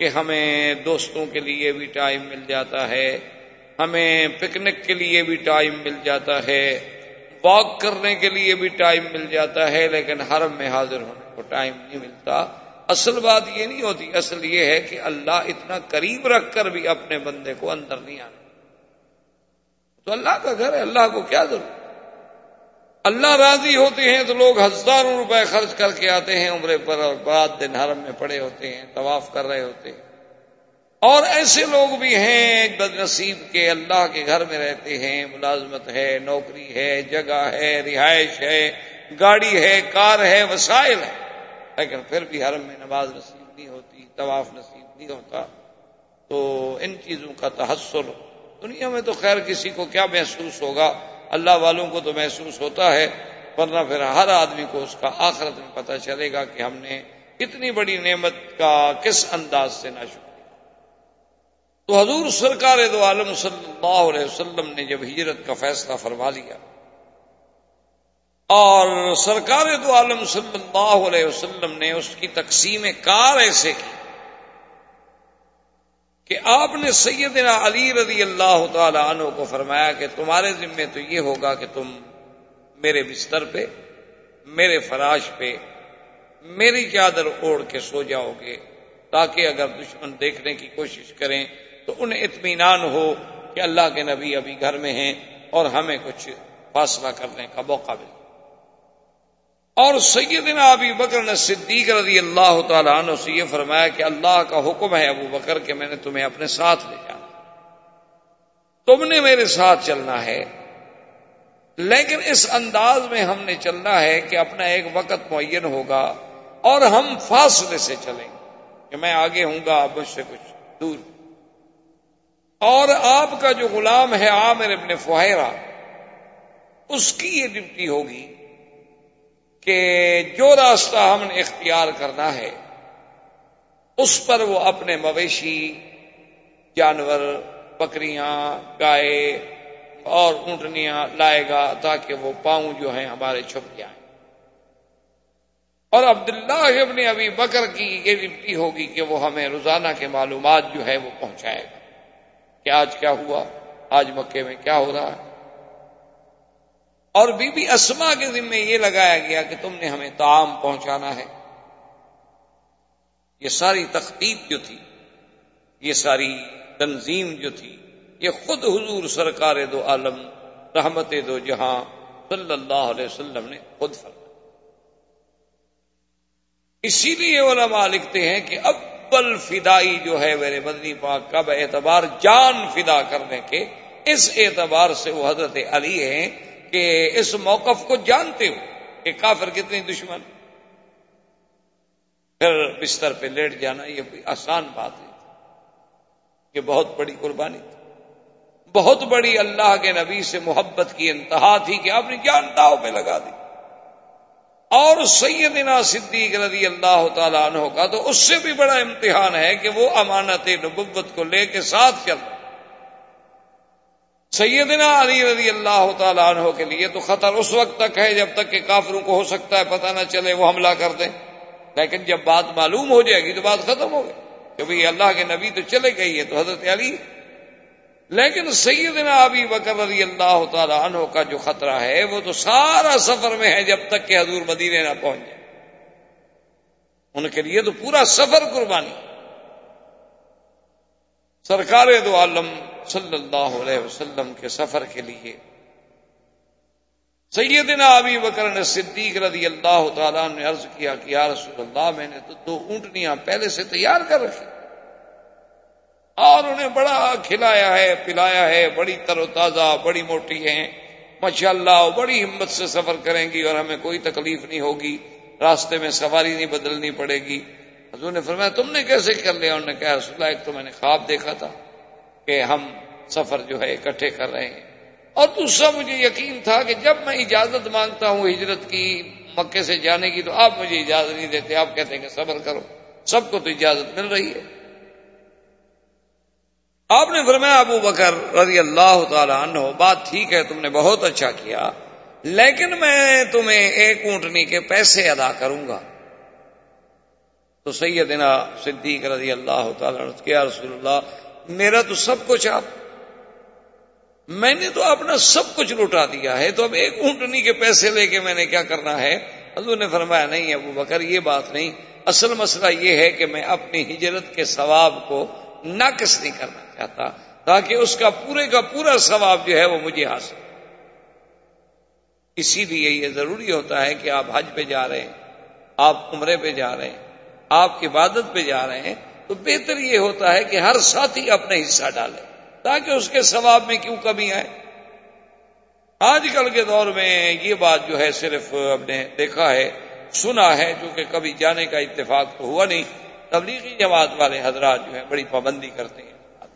[SPEAKER 2] کہ ہمیں دوستوں کے لیے بھی ٹائم مل جاتا ہے، ہمیں پکنک کے لیے بھی ٹائم مل جاتا ہے، واک کرنے کے لیے بھی ٹائم مل جاتا ہے، لیکن حرم میں حاضر ہونے کو ٹائم نہیں ملتا۔ اصل بات یہ نہیں ہوتی، اصل یہ ہے کہ اللہ اتنا قریب رکھ کر بھی اپنے بندے کو اندر نہیں آنے تو اللہ کا گھر ہے، اللہ کو کیا ضرورت؟ اللہ راضی ہوتے ہیں تو لوگ ہزاروں روپے خرچ کر کے آتے ہیں عمرے پر اور بات دن حرم میں پڑے ہوتے ہیں، طواف کر رہے ہوتے ہیں۔ اور ایسے لوگ بھی ہیں بد نصیب کے اللہ کے گھر میں رہتے ہیں، ملازمت ہے، نوکری ہے، جگہ ہے، رہائش ہے، گاڑی ہے، کار ہے، وسائل ہے لیکن پھر بھی حرم میں نماز نصیب نہیں ہوتی، طواف نصیب نہیں ہوتا۔ تو ان چیزوں کا تحسر، دنیا میں تو خیر کسی کو کیا محسوس ہوگا؟ اللہ والوں کو تو محسوس ہوتا ہے، ورنہ پھر ہر آدمی کو اس کا آخرت میں پتہ چلے گا کہ ہم نے اتنی بڑی نعمت کا کس انداز سے نہ شکر تو حضور سرکار دو عالم صلی اللہ علیہ وسلم نے جب ہجرت کا فیصلہ فرما لیا اور سرکار دو عالم صلی اللہ علیہ وسلم نے اس کی تقسیم کار ایسے کی۔ کہ آپ نے سیدنا علی رضی اللہ تعالی عنہ کو فرمایا کہ تمہارے ذمے تو یہ ہوگا کہ تم میرے بستر پہ، میرے فراش پہ، میری چادر اوڑھ کے سو جاؤ گے، تاکہ اگر دشمن دیکھنے کی کوشش کریں تو انہیں اطمینان ہو کہ اللہ کے نبی ابھی گھر میں ہیں اور ہمیں کچھ فاصلہ کرنے کا موقع ملے۔ اور سیدنا ابی بکر نے صدیق رضی اللہ تعالیٰ عنہ سے یہ فرمایا کہ اللہ کا حکم ہے ابو بکر کہ میں نے تمہیں اپنے ساتھ لے جانا تم نے میرے ساتھ چلنا ہے، لیکن اس انداز میں ہم نے چلنا ہے کہ اپنا ایک وقت معین ہوگا اور ہم فاصلے سے چلیں گے کہ میں آگے ہوں گا مجھ سے کچھ دور۔ اور آپ کا جو غلام ہے عامر ابن فہرا اس کی یہ ڈپٹی ہوگی کہ جو راستہ ہم نے اختیار کرنا ہے، اس پر وہ اپنے مویشی، جانور، بکریاں، گائے اور اونٹنیاں لائے گا تاکہ وہ پاؤں جو ہیں ہمارے چھپ جائیں۔ اور عبداللہ ابن ابھی بکر کی یہ ڈپٹی ہوگی کہ وہ ہمیں روزانہ کے معلومات جو ہے وہ پہنچائے گا کہ آج کیا ہوا، آج مکے میں کیا ہو رہا ہے۔ اور بی بی اسما کے ذمے یہ لگایا گیا کہ تم نے ہمیں تعام پہنچانا ہے۔ یہ ساری تختیب جو تھی، یہ ساری تنظیم جو تھی، یہ خود حضور سرکار دو عالم، رحمت دو جہاں صلی اللہ علیہ وسلم نے خود فرمایا۔ اسی لیے علماء لکھتے ہیں کہ ابل فدائی جو ہے میرے مدنی پاک کا اعتبار جان فدا کرنے کے، اس اعتبار سے وہ حضرت علی ہیں کہ اس موقف کو جانتے ہو کہ کافر کتنی دشمن پھر بستر پہ لیٹ جانا یہ کوئی آسان بات نہیں یہ بہت بڑی قربانی تھی۔ بہت بڑی اللہ کے نبی سے محبت کی انتہا تھی کہ آپ نے جان داؤ پہ لگا دی۔ اور سیدنا صدیق رضی اللہ تعالیٰ عنہ کا تو اس سے بھی بڑا امتحان ہے کہ وہ امانت نبوت کو لے کے ساتھ چل رہا سیدنا علی رضی اللہ تعالیٰ عنہ کے لیے تو خطر اس وقت تک ہے جب تک کہ کافروں کو ہو سکتا ہے پتہ نہ چلے وہ حملہ کر دیں۔ لیکن جب بات معلوم ہو جائے گی تو بات ختم ہو گئی۔ کہ بھائی اللہ کے نبی تو چلے گئی ہے تو حضرت علی۔ لیکن سیدنا ابی بکر رضی اللہ تعالی عنہ کا جو خطرہ ہے، وہ تو سارا سفر میں ہے جب تک کہ حضور مدینے نہ پہنچ جائے۔ ان کے لیے تو پورا سفر قربانی۔ سرکار دو عالم صلی اللہ علیہ وسلم کے سفر کے لیے۔ سیدنا ابی بکر نے صدیق رضی اللہ تعالیٰ نے عرض کیا کہ یا رسول اللہ، میں نے تو دو اونٹنیاں پہلے سے تیار کر رکھی۔ اور انہیں بڑا کھلایا ہے، پلایا ہے، بڑی تر و تازہ، بڑی موٹی ہیں۔ ماشاء اللہ بڑی ہمت سے سفر کریں گی اور ہمیں کوئی تکلیف نہیں ہوگی۔ راستے میں سواری نہیں بدلنی پڑے گی۔ حضور نے فرمایا، تم نے کیسے کر لیا؟ انہوں نے کہا، رسول اللہ، ایک تو میں نے خواب دیکھا تھا۔ کہ ہم سفر جو ہے اکٹھے کر رہے ہیں۔ اور دوسرا مجھے یقین تھا کہ جب میں اجازت مانگتا ہوں ہجرت کی مکے سے جانے کی تو آپ مجھے اجازت نہیں دیتے، آپ کہتے ہیں کہ صبر کرو، سب کو تو اجازت مل رہی ہے۔ آپ نے فرمایا، ابو بکر رضی اللہ تعالی عنہ، بات ٹھیک ہے، تم نے بہت اچھا کیا، لیکن میں تمہیں ایک اونٹنی کے پیسے ادا کروں گا۔ تو سیدنا صدیق رضی اللہ تعالی کیا رسول اللہ میرا تو سب کچھ آپ میں نے تو اپنا سب کچھ لوٹا دیا ہے، تو اب ایک اونٹنی کے پیسے لے کے میں نے کیا کرنا ہے؟ حضور نے فرمایا، نہیں ابو بکر، یہ بات نہیں۔ اصل مسئلہ یہ ہے کہ میں اپنی ہجرت کے ثواب کو ناقص نہیں کرنا چاہتا، تاکہ اس کا پورے کا پورا ثواب جو ہے وہ مجھے حاصل اسی لیے یہ ضروری ہوتا ہے کہ آپ حج پہ جا رہے ہیں، آپ عمرے پہ جا رہے ہیں، آپ عبادت پہ جا رہے ہیں۔ تو بہتر یہ ہوتا ہے کہ ہر ساتھی اپنا حصہ ڈالے تاکہ اس کے ثواب میں کیوں کمی آئے۔ آج کل کے دور میں یہ بات جو ہے صرف ہم نے دیکھا ہے، سنا ہے، جو کہ کبھی جانے کا اتفاق تو ہوا نہیں۔ تبلیغی جماعت والے حضرات جو ہیں بڑی پابندی کرتے ہیں۔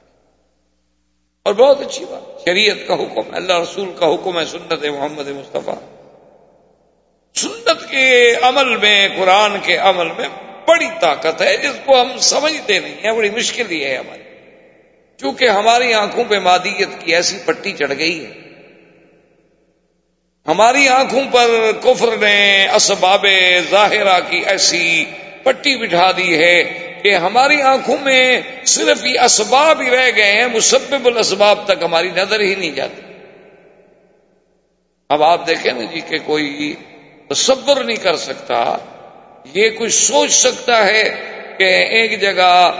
[SPEAKER 2] اور بہت اچھی بات، شریعت کا حکم ہے اللہ رسول کا حکم ہے سنت محمد مصطفیٰ۔ سنت کے عمل میں، قرآن کے عمل میں بڑی طاقت ہے، جس کو ہم سمجھتے نہیں ہیں، بڑی مشکل ہی ہے ہماری۔ چونکہ ہماری آنکھوں پہ مادیت کی ایسی پٹی چڑھ گئی ہے۔ ہماری آنکھوں پر کفر نے اسباب ظاہرہ کی ایسی پٹی بٹھا دی ہے کہ ہماری آنکھوں میں صرف یہ اسباب ہی رہ گئے ہیں، مسبب الاسباب تک ہماری نظر ہی نہیں جاتی۔ اب آپ دیکھیں نا جی کہ کوئی تصور نہیں کر سکتا یہ کوئی سوچ سکتا ہے کہ ایک جگہ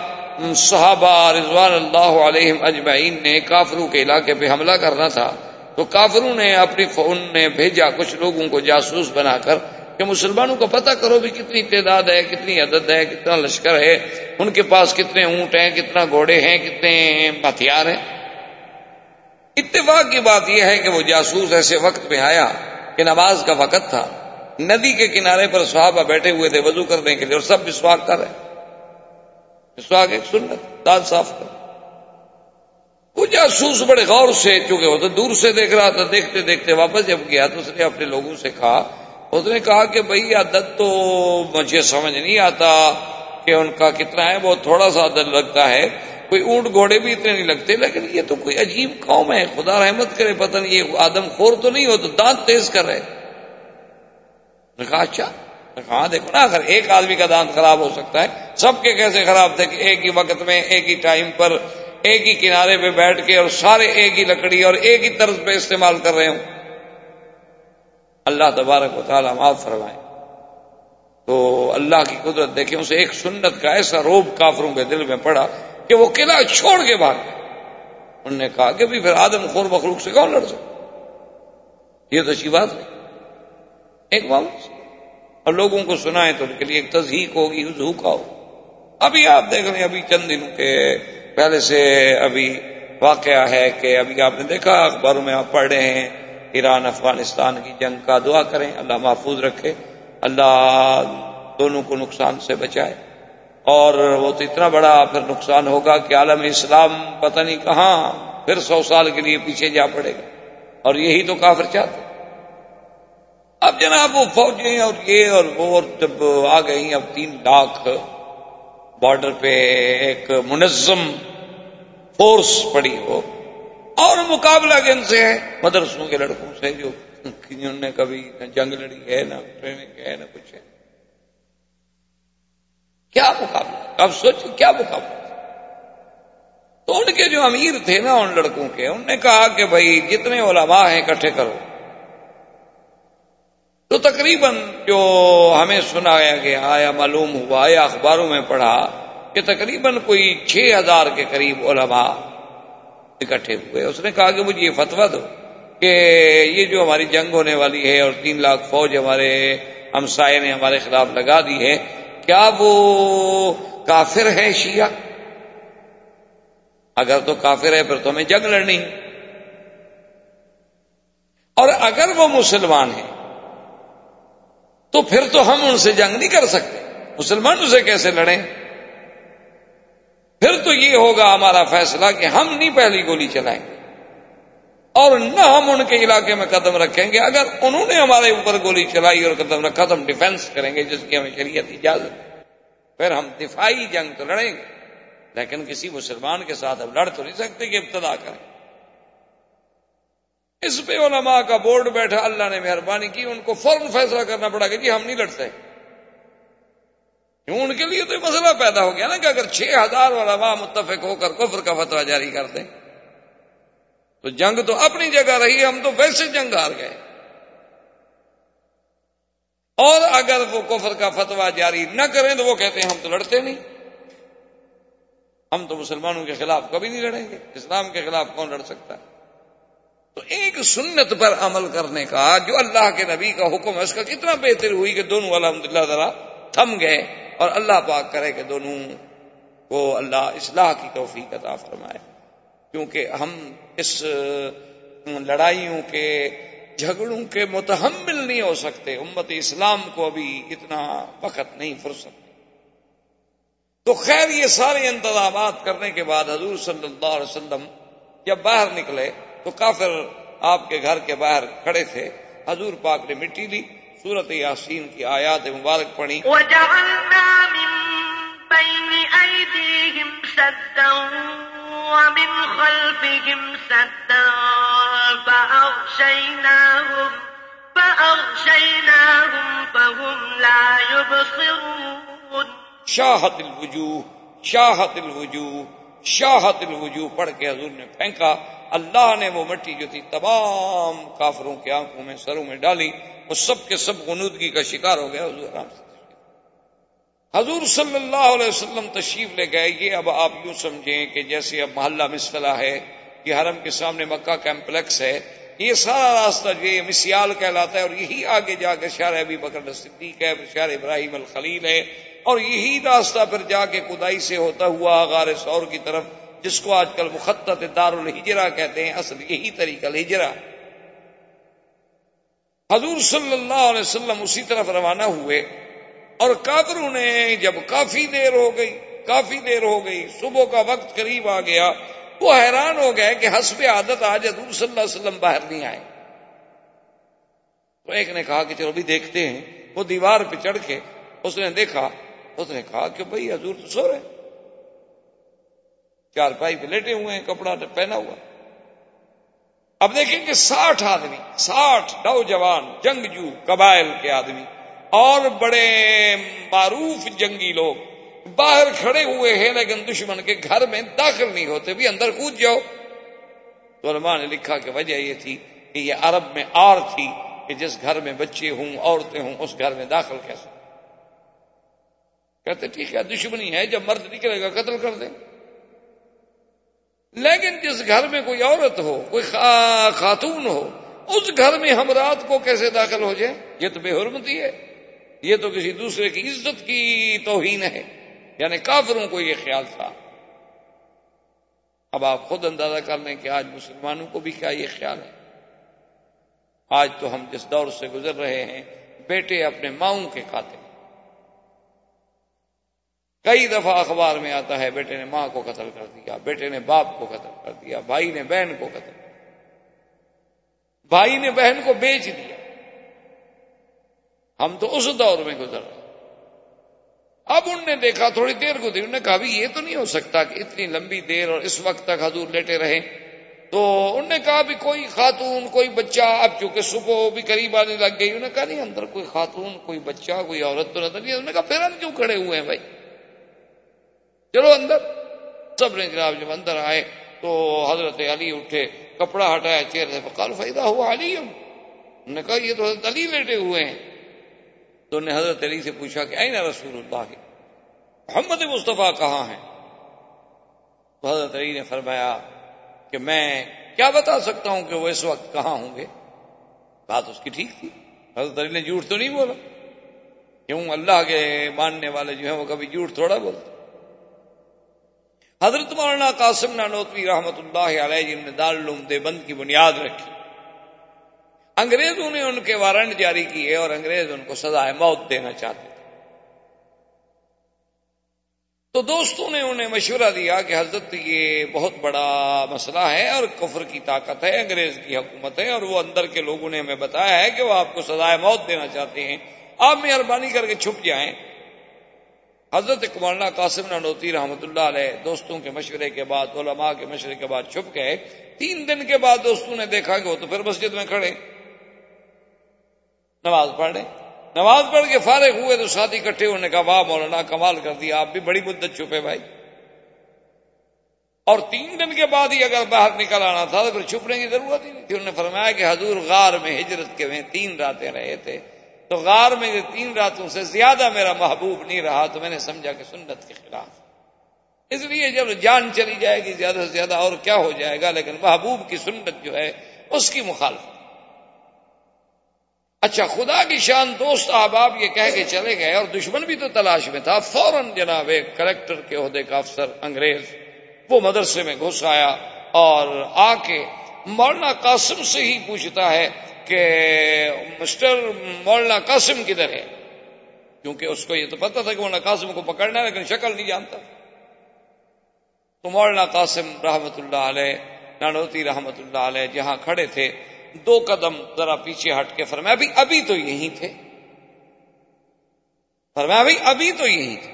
[SPEAKER 2] صحابہ رضوان اللہ علیہ اجمعین نے کافروں کے علاقے پہ حملہ کرنا تھا تو کافروں نے اپنی فون نے بھیجا کچھ لوگوں کو جاسوس بنا کر کہ مسلمانوں کو پتہ کرو بھی کتنی تعداد ہے، کتنی عدد ہے، کتنا لشکر ہے، ان کے پاس کتنے اونٹ ہیں، کتنا گھوڑے ہیں، کتنے ہتھیار ہیں۔ اتفاق کی بات یہ ہے کہ وہ جاسوس ایسے وقت میں آیا کہ نماز کا وقت تھا۔ ندی کے کنارے پر صحابہ بیٹھے ہوئے تھے، وضو کرنے کے لیے اور سب وشواس کر رہے مسواک ایک سنت دانت صاف کر وہ جاسوس بڑے غور سے، چونکہ وہ تو دور سے دیکھ رہا تھا، دیکھتے دیکھتے واپس جب گیا تو اس نے اپنے لوگوں سے کہا، اس نے کہا کہ بھائی عدد تو مجھے سمجھ نہیں آتا کہ ان کا کتنا ہے بہت تھوڑا سا عدد لگتا ہے۔ کوئی اونٹ گھوڑے بھی اتنے نہیں لگتے، لیکن یہ تو کوئی عجیب قوم ہے، خدا رحمت کرے، پتہ نہیں یہ آدم خور تو نہیں ہو تو دانت تیز کر رہے۔ اچھا ہاں دیکھو نا، اگر ایک آدمی کا دانت خراب ہو سکتا ہے، سب کے کیسے خراب تھے کہ ایک ہی وقت میں، ایک ہی ٹائم پر، ایک ہی کنارے پہ بیٹھ کے اور سارے ایک ہی لکڑی اور ایک ہی طرز پہ استعمال کر رہے ہوں۔ اللہ تبارک و تعالیٰ معاف فرمائے۔ تو اللہ کی قدرت دیکھیں، اسے ایک سنت کا ایسا روب کافروں کے دل میں پڑا کہ وہ قلعہ چھوڑ کے بھاگ انہوں نے کہا کہ پھر آدم خور مخلوق سے کون لڑ سکتا یہ تو اچھی بات نہیں۔ ایک معاملہ اور لوگوں کو سنائے تو ان کے لیے ایک تصدیق ہوگی کا ہو ابھی آپ دیکھ رہے ہیں، ابھی چند دنوں کے پہلے سے ابھی واقعہ ہے کہ ابھی آپ نے دیکھا، اخباروں میں آپ پڑھ رہے ہیں، ایران، افغانستان کی جنگ کا دعا کریں، اللہ محفوظ رکھے، اللہ دونوں کو نقصان سے بچائے۔ اور وہ تو اتنا بڑا پھر نقصان ہوگا کہ عالم اسلام پتہ نہیں کہاں پھر سو سال کے لیے پیچھے جا پڑے گا۔ اور یہی تو کافر چاہتے اب جناب وہ فوجیں اور یہ اور وہ اور جب آ گئی اب تین لاکھ بارڈر پہ ایک منظم فورس پڑی ہو۔ اور مقابلہ کن سے ہے؟ مدرسوں کے لڑکوں سے جو انہوں نے کبھی نہ جنگ لڑی ہے، نہ ٹریننگ ہے، نہ کچھ ہے۔ کیا مقابلہ؟ اب سوچ کیا مقابلہ؟ تو ان کے جو امیر تھے نا، ان لڑکوں کے، انہوں نے کہا کہ بھائی جتنے علماء ہیں، اکٹھے کرو۔ تو تقریباً جو ہمیں سنایا گیا یا معلوم ہوا یا اخباروں میں پڑھا کہ تقریباً کوئی چھ ہزار کے قریب علماء اکٹھے ہوئے۔ اس نے کہا کہ مجھے یہ فتوا دو کہ یہ جو ہماری جنگ ہونے والی ہے اور تین لاکھ فوج ہمارے ہمسائے نے ہمارے خلاف لگا دی ہے، کیا وہ کافر ہے شیعہ؟ اگر تو کافر ہے پھر تو ہمیں جنگ لڑنی اور اگر وہ مسلمان ہیں تو پھر تو ہم ان سے جنگ نہیں کر سکتے۔ مسلمان اسے کیسے لڑیں؟ پھر تو یہ ہوگا ہمارا فیصلہ کہ ہم نہیں پہلی گولی چلائیں گے۔ اور نہ ہم ان کے علاقے میں قدم رکھیں گے۔ اگر انہوں نے ہمارے اوپر گولی چلائی اور قدم رکھا تو ہم ڈیفینس کریں گے، جس کی ہمیں شریعت اجازت پھر ہم دفاعی جنگ تو لڑیں گے، لیکن کسی مسلمان کے ساتھ ہم لڑ تو نہیں سکتے کہ ابتدا کریں۔ اس پہ علماء کا بورڈ بیٹھا، اللہ نے مہربانی کی، ان کو فوراً فیصلہ کرنا پڑا کہ جی ہم نہیں لڑتے۔ کیوں؟ ان کے لیے تو مسئلہ پیدا ہو گیا نا کہ اگر چھ ہزار علماء متفق ہو کر کفر کا فتوا جاری کر دیں۔ تو جنگ تو اپنی جگہ رہی، ہم تو ویسے جنگ ہار گئے۔ اور اگر وہ کفر کا فتوا جاری نہ کریں تو وہ کہتے ہیں ہم تو لڑتے نہیں۔ ہم تو مسلمانوں کے خلاف کبھی نہیں لڑیں گے۔ اسلام کے خلاف کون لڑ سکتا ہے؟ تو ایک سنت پر عمل کرنے کا جو اللہ کے نبی کا حکم ہے، اس کا کتنا بہتر ہوئی کہ دونوں الحمد للہ ذرا تھم گئے اور اللہ پاک کرے کہ دونوں کو اللہ اصلاح کی توفیق عطا فرمائے۔ کیونکہ ہم اس لڑائیوں کے، جھگڑوں کے متحمل نہیں ہو سکتے۔ امت اسلام کو ابھی اتنا وقت نہیں، فرصت۔ تو خیر، یہ سارے انتظامات کرنے کے بعد حضور صلی اللہ علیہ وسلم جب باہر نکلے تو کافر آپ کے گھر کے باہر کھڑے تھے۔ حضور پاک نے مٹی لی سورت یاسین کی آیات مبارک پڑھی۔
[SPEAKER 3] ومن خلفهم سدا فأغشيناهم فأغشيناهم فهم لا يبصرون
[SPEAKER 2] شاہت الوجوہ شاہت الوجوہ شاہت الوجوہ پڑھ کے حضور نے پھینکا۔ اللہ نے وہ مٹی جو تھی تمام کافروں کی آنکھوں میں، سروں میں ڈالی، وہ سب کے سب غنودگی کا شکار ہو گیا، حضور آرام سے حضور صلی اللہ علیہ وسلم تشریف لے گئے، یہ اب آپ یوں سمجھیں کہ جیسے اب محلہ مسفلہ ہے، یہ حرم کے سامنے مکہ کمپلیکس ہے، یہ سارا راستہ جو یہ مسیال کہلاتا ہے اور یہی آگے جا کے شار ابھی بکر صدیق ہے شار ابراہیم الخلیل ہے اور یہی راستہ پھر جا کے کدائی سے ہوتا ہوا غار سور کی طرف جس کو آج کل مخطط دار الحجرا کہتے ہیں، اصل یہی طریقہ الحجرا حضور صلی اللہ علیہ وسلم اسی طرف روانہ ہوئے اور کافروں نے جب کافی دیر ہو گئی، کافی دیر ہو گئی، صبح کا وقت قریب آ گیا، وہ حیران ہو گئے کہ حسب عادت آج حضور صلی اللہ علیہ وسلم باہر نہیں آئے۔ تو ایک نے کہا کہ چلو بھی دیکھتے ہیں۔ وہ دیوار پہ چڑھ کے اس نے دیکھا، اس نے کہا کہ بھائی حضور تو سو رہے چار پائی پہ لیٹے ہوئے ہیں، کپڑا پہنا ہوا۔ اب دیکھیں کہ ساٹھ آدمی، ساٹھ نوجوان، جنگجو، قبائل کے آدمی، اور بڑے معروف جنگی لوگ باہر کھڑے ہوئے ہیں، لیکن دشمن کے گھر میں داخل نہیں ہوتے، بھی اندر کود جاؤ۔ تو علماء نے لکھا کہ وجہ یہ تھی کہ یہ عرب میں آر تھی کہ جس گھر میں بچے ہوں، عورتیں ہوں، اس گھر میں داخل کیسے؟ کہتے ٹھیک ہے، دشمنی ہے، جب مرد نکلے گا، قتل کر دیں۔ لیکن جس گھر میں کوئی عورت ہو، کوئی خاتون ہو، اس گھر میں ہم رات کو کیسے داخل ہو جائیں؟ یہ تو بے حرمتی ہے۔ یہ تو کسی دوسرے کی عزت کی توہین ہے۔ یعنی کافروں کو یہ خیال تھا۔ اب آپ خود اندازہ کر لیں کہ آج مسلمانوں کو بھی کیا یہ خیال ہے۔ آج تو ہم جس دور سے گزر رہے ہیں، بیٹے اپنے ماؤں کے کھاتے کئی دفعہ اخبار میں آتا ہے، بیٹے نے ماں کو قتل کر دیا، بیٹے نے باپ کو قتل کر دیا، بھائی نے بہن کو قتل کر دیا۔ بھائی نے بہن کو بیچ دیا۔ ہم تو اس دور میں گزر رہے اب ان نے دیکھا، تھوڑی دیر گزری، انہوں نے کہا بھی یہ تو نہیں ہو سکتا کہ اتنی لمبی دیر اور اس وقت تک حضور لیٹے رہے۔ تو انہوں نے کہا بھی کوئی خاتون، کوئی بچہ اب چونکہ صبح بھی قریب آنے لگ گئی، انہوں نے کہا نہیں، اندر کوئی خاتون، کوئی بچہ، کوئی عورت تو نظر نہیں انہوں نے کہا پھر ہم کیوں کھڑے ہوئے ہیں بھائی؟ چلو اندر۔ سب نے جناب جب اندر آئے تو حضرت علی اٹھے، کپڑا ہٹایا چہرے سے کال فائدہ ہوا علی انہوں نے کہا، یہ تو حضرت علی لیٹے ہوئے ہیں۔ تو نے حضرت علی سے پوچھا کہ این رسول اللہ؟ کے محمد مصطفیٰ کہاں ہیں؟ تو حضرت علی نے فرمایا کہ، میں کیا بتا سکتا ہوں کہ وہ اس وقت کہاں ہوں گے؟ بات اس کی ٹھیک تھی۔ حضرت علی نے جھوٹ تو نہیں بولا۔ کیوں؟ اللہ کے ماننے والے جو ہیں وہ کبھی جھوٹ تھوڑا بولتے۔ حضرت مولانا قاسم نانوتوی رحمت اللہ علیہ جن نے دارالعلوم دیوبند کی بنیاد رکھی۔ انگریزوں نے ان کے وارنٹ جاری کیے اور انگریز ان کو سزائے موت دینا چاہتے تھے۔ تو دوستوں نے انہیں مشورہ دیا کہ حضرت یہ بہت بڑا مسئلہ ہے اور کفر کی طاقت ہے، انگریز کی حکومت ہے اور وہ اندر کے لوگوں نے ہمیں بتایا ہے کہ وہ آپ کو سزائے موت دینا چاہتے ہیں۔ آپ مہربانی کر کے چھپ جائیں۔ حضرت کمالنا قاسم نانوتی رحمۃ اللہ علیہ دوستوں کے مشورے کے بعد، علماء کے مشورے کے بعد چھپ گئے۔ تین دن کے بعد دوستوں نے دیکھا کہ وہ تو پھر مسجد میں کھڑے۔ نماز پڑھ لیں نماز پڑھ کے فارغ ہوئے تو ساتھی اکٹھے انہوں نے کہا واہ مولانا کمال کر دیا۔ آپ بھی بڑی مدت چھپے بھائی۔ اور تین دن کے بعد ہی اگر باہر نکل آنا تھا تو پھر چھپنے کی ضرورت ہی نہیں تھی۔ انہوں نے فرمایا کہ حضور غار میں ہجرت کے میں تین راتیں رہے تھے۔ تو غار میں تین راتوں سے زیادہ میرا محبوب نہیں رہا، تو میں نے سمجھا کہ سنت کے خلاف۔ اس لیے جب جان چلی جائے گی زیادہ سے زیادہ اور کیا ہو جائے گا، لیکن محبوب کی سنت جو ہے، اس کی مخالفت۔ اچھا خدا کی شان دوست احباب یہ کہہ کے چلے گئے اور دشمن بھی تو تلاش میں تھا۔ فوراً جناب ایک کلیکٹر کے عہدے کا افسر انگریز، وہ مدرسے میں گھس آیا اور آ کے مولانا قاسم سے ہی پوچھتا ہے کہ مسٹر مولانا قاسم کدھر ہے؟ کیونکہ اس کو یہ تو پتا تھا کہ مولانا قاسم کو پکڑنا ہے، لیکن شکل نہیں جانتا۔ تو مولانا قاسم رحمت اللہ علیہ، نانوتی رحمت اللہ علیہ جہاں کھڑے تھے، دو قدم ذرا پیچھے ہٹ کے فرمایا بھی ابھی تو یہی تھے۔ فرمایا بھائی ابھی تو یہی تھے۔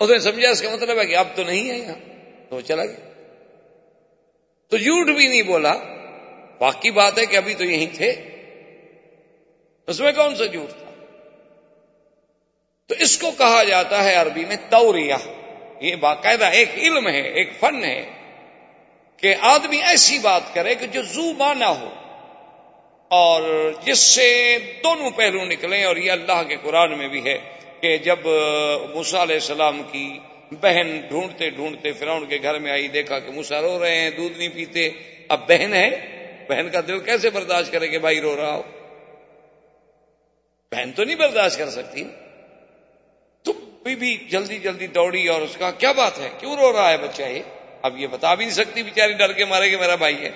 [SPEAKER 2] اس نے سمجھا، اس کا مطلب ہے کہ اب تو نہیں ہے یہاں۔ تو چلا گیا۔ تو جھوٹ بھی نہیں بولا۔ باقی بات ہے کہ ابھی تو یہی تھے۔ اس میں کون سا جھوٹ تھا؟ تو اس کو کہا جاتا ہے عربی میں توریہ۔ یہ باقاعدہ ایک علم ہے، ایک فن ہے کہ آدمی ایسی بات کرے کہ جو زو مانا ہو اور جس سے دونوں پہلو نکلیں اور یہ اللہ کے قرآن میں بھی ہے کہ جب موسا علیہ السلام کی بہن ڈھونڈتے ڈھونڈتے فرعون کے گھر میں آئی، دیکھا کہ موسا رو رہے ہیں، دودھ نہیں پیتے، اب بہن ہے۔ بہن کا دل کیسے برداشت کرے کہ بھائی رو رہا ہو؟ بہن تو نہیں برداشت کر سکتی۔ تو بھی جلدی جلدی دوڑی اور اس کا کیا بات ہے؟ کیوں رو رہا ہے بچہ یہ؟ اب یہ بتا بھی نہیں سکتی، بیچاری ڈر کے مارے کہ میرا بھائی ہے۔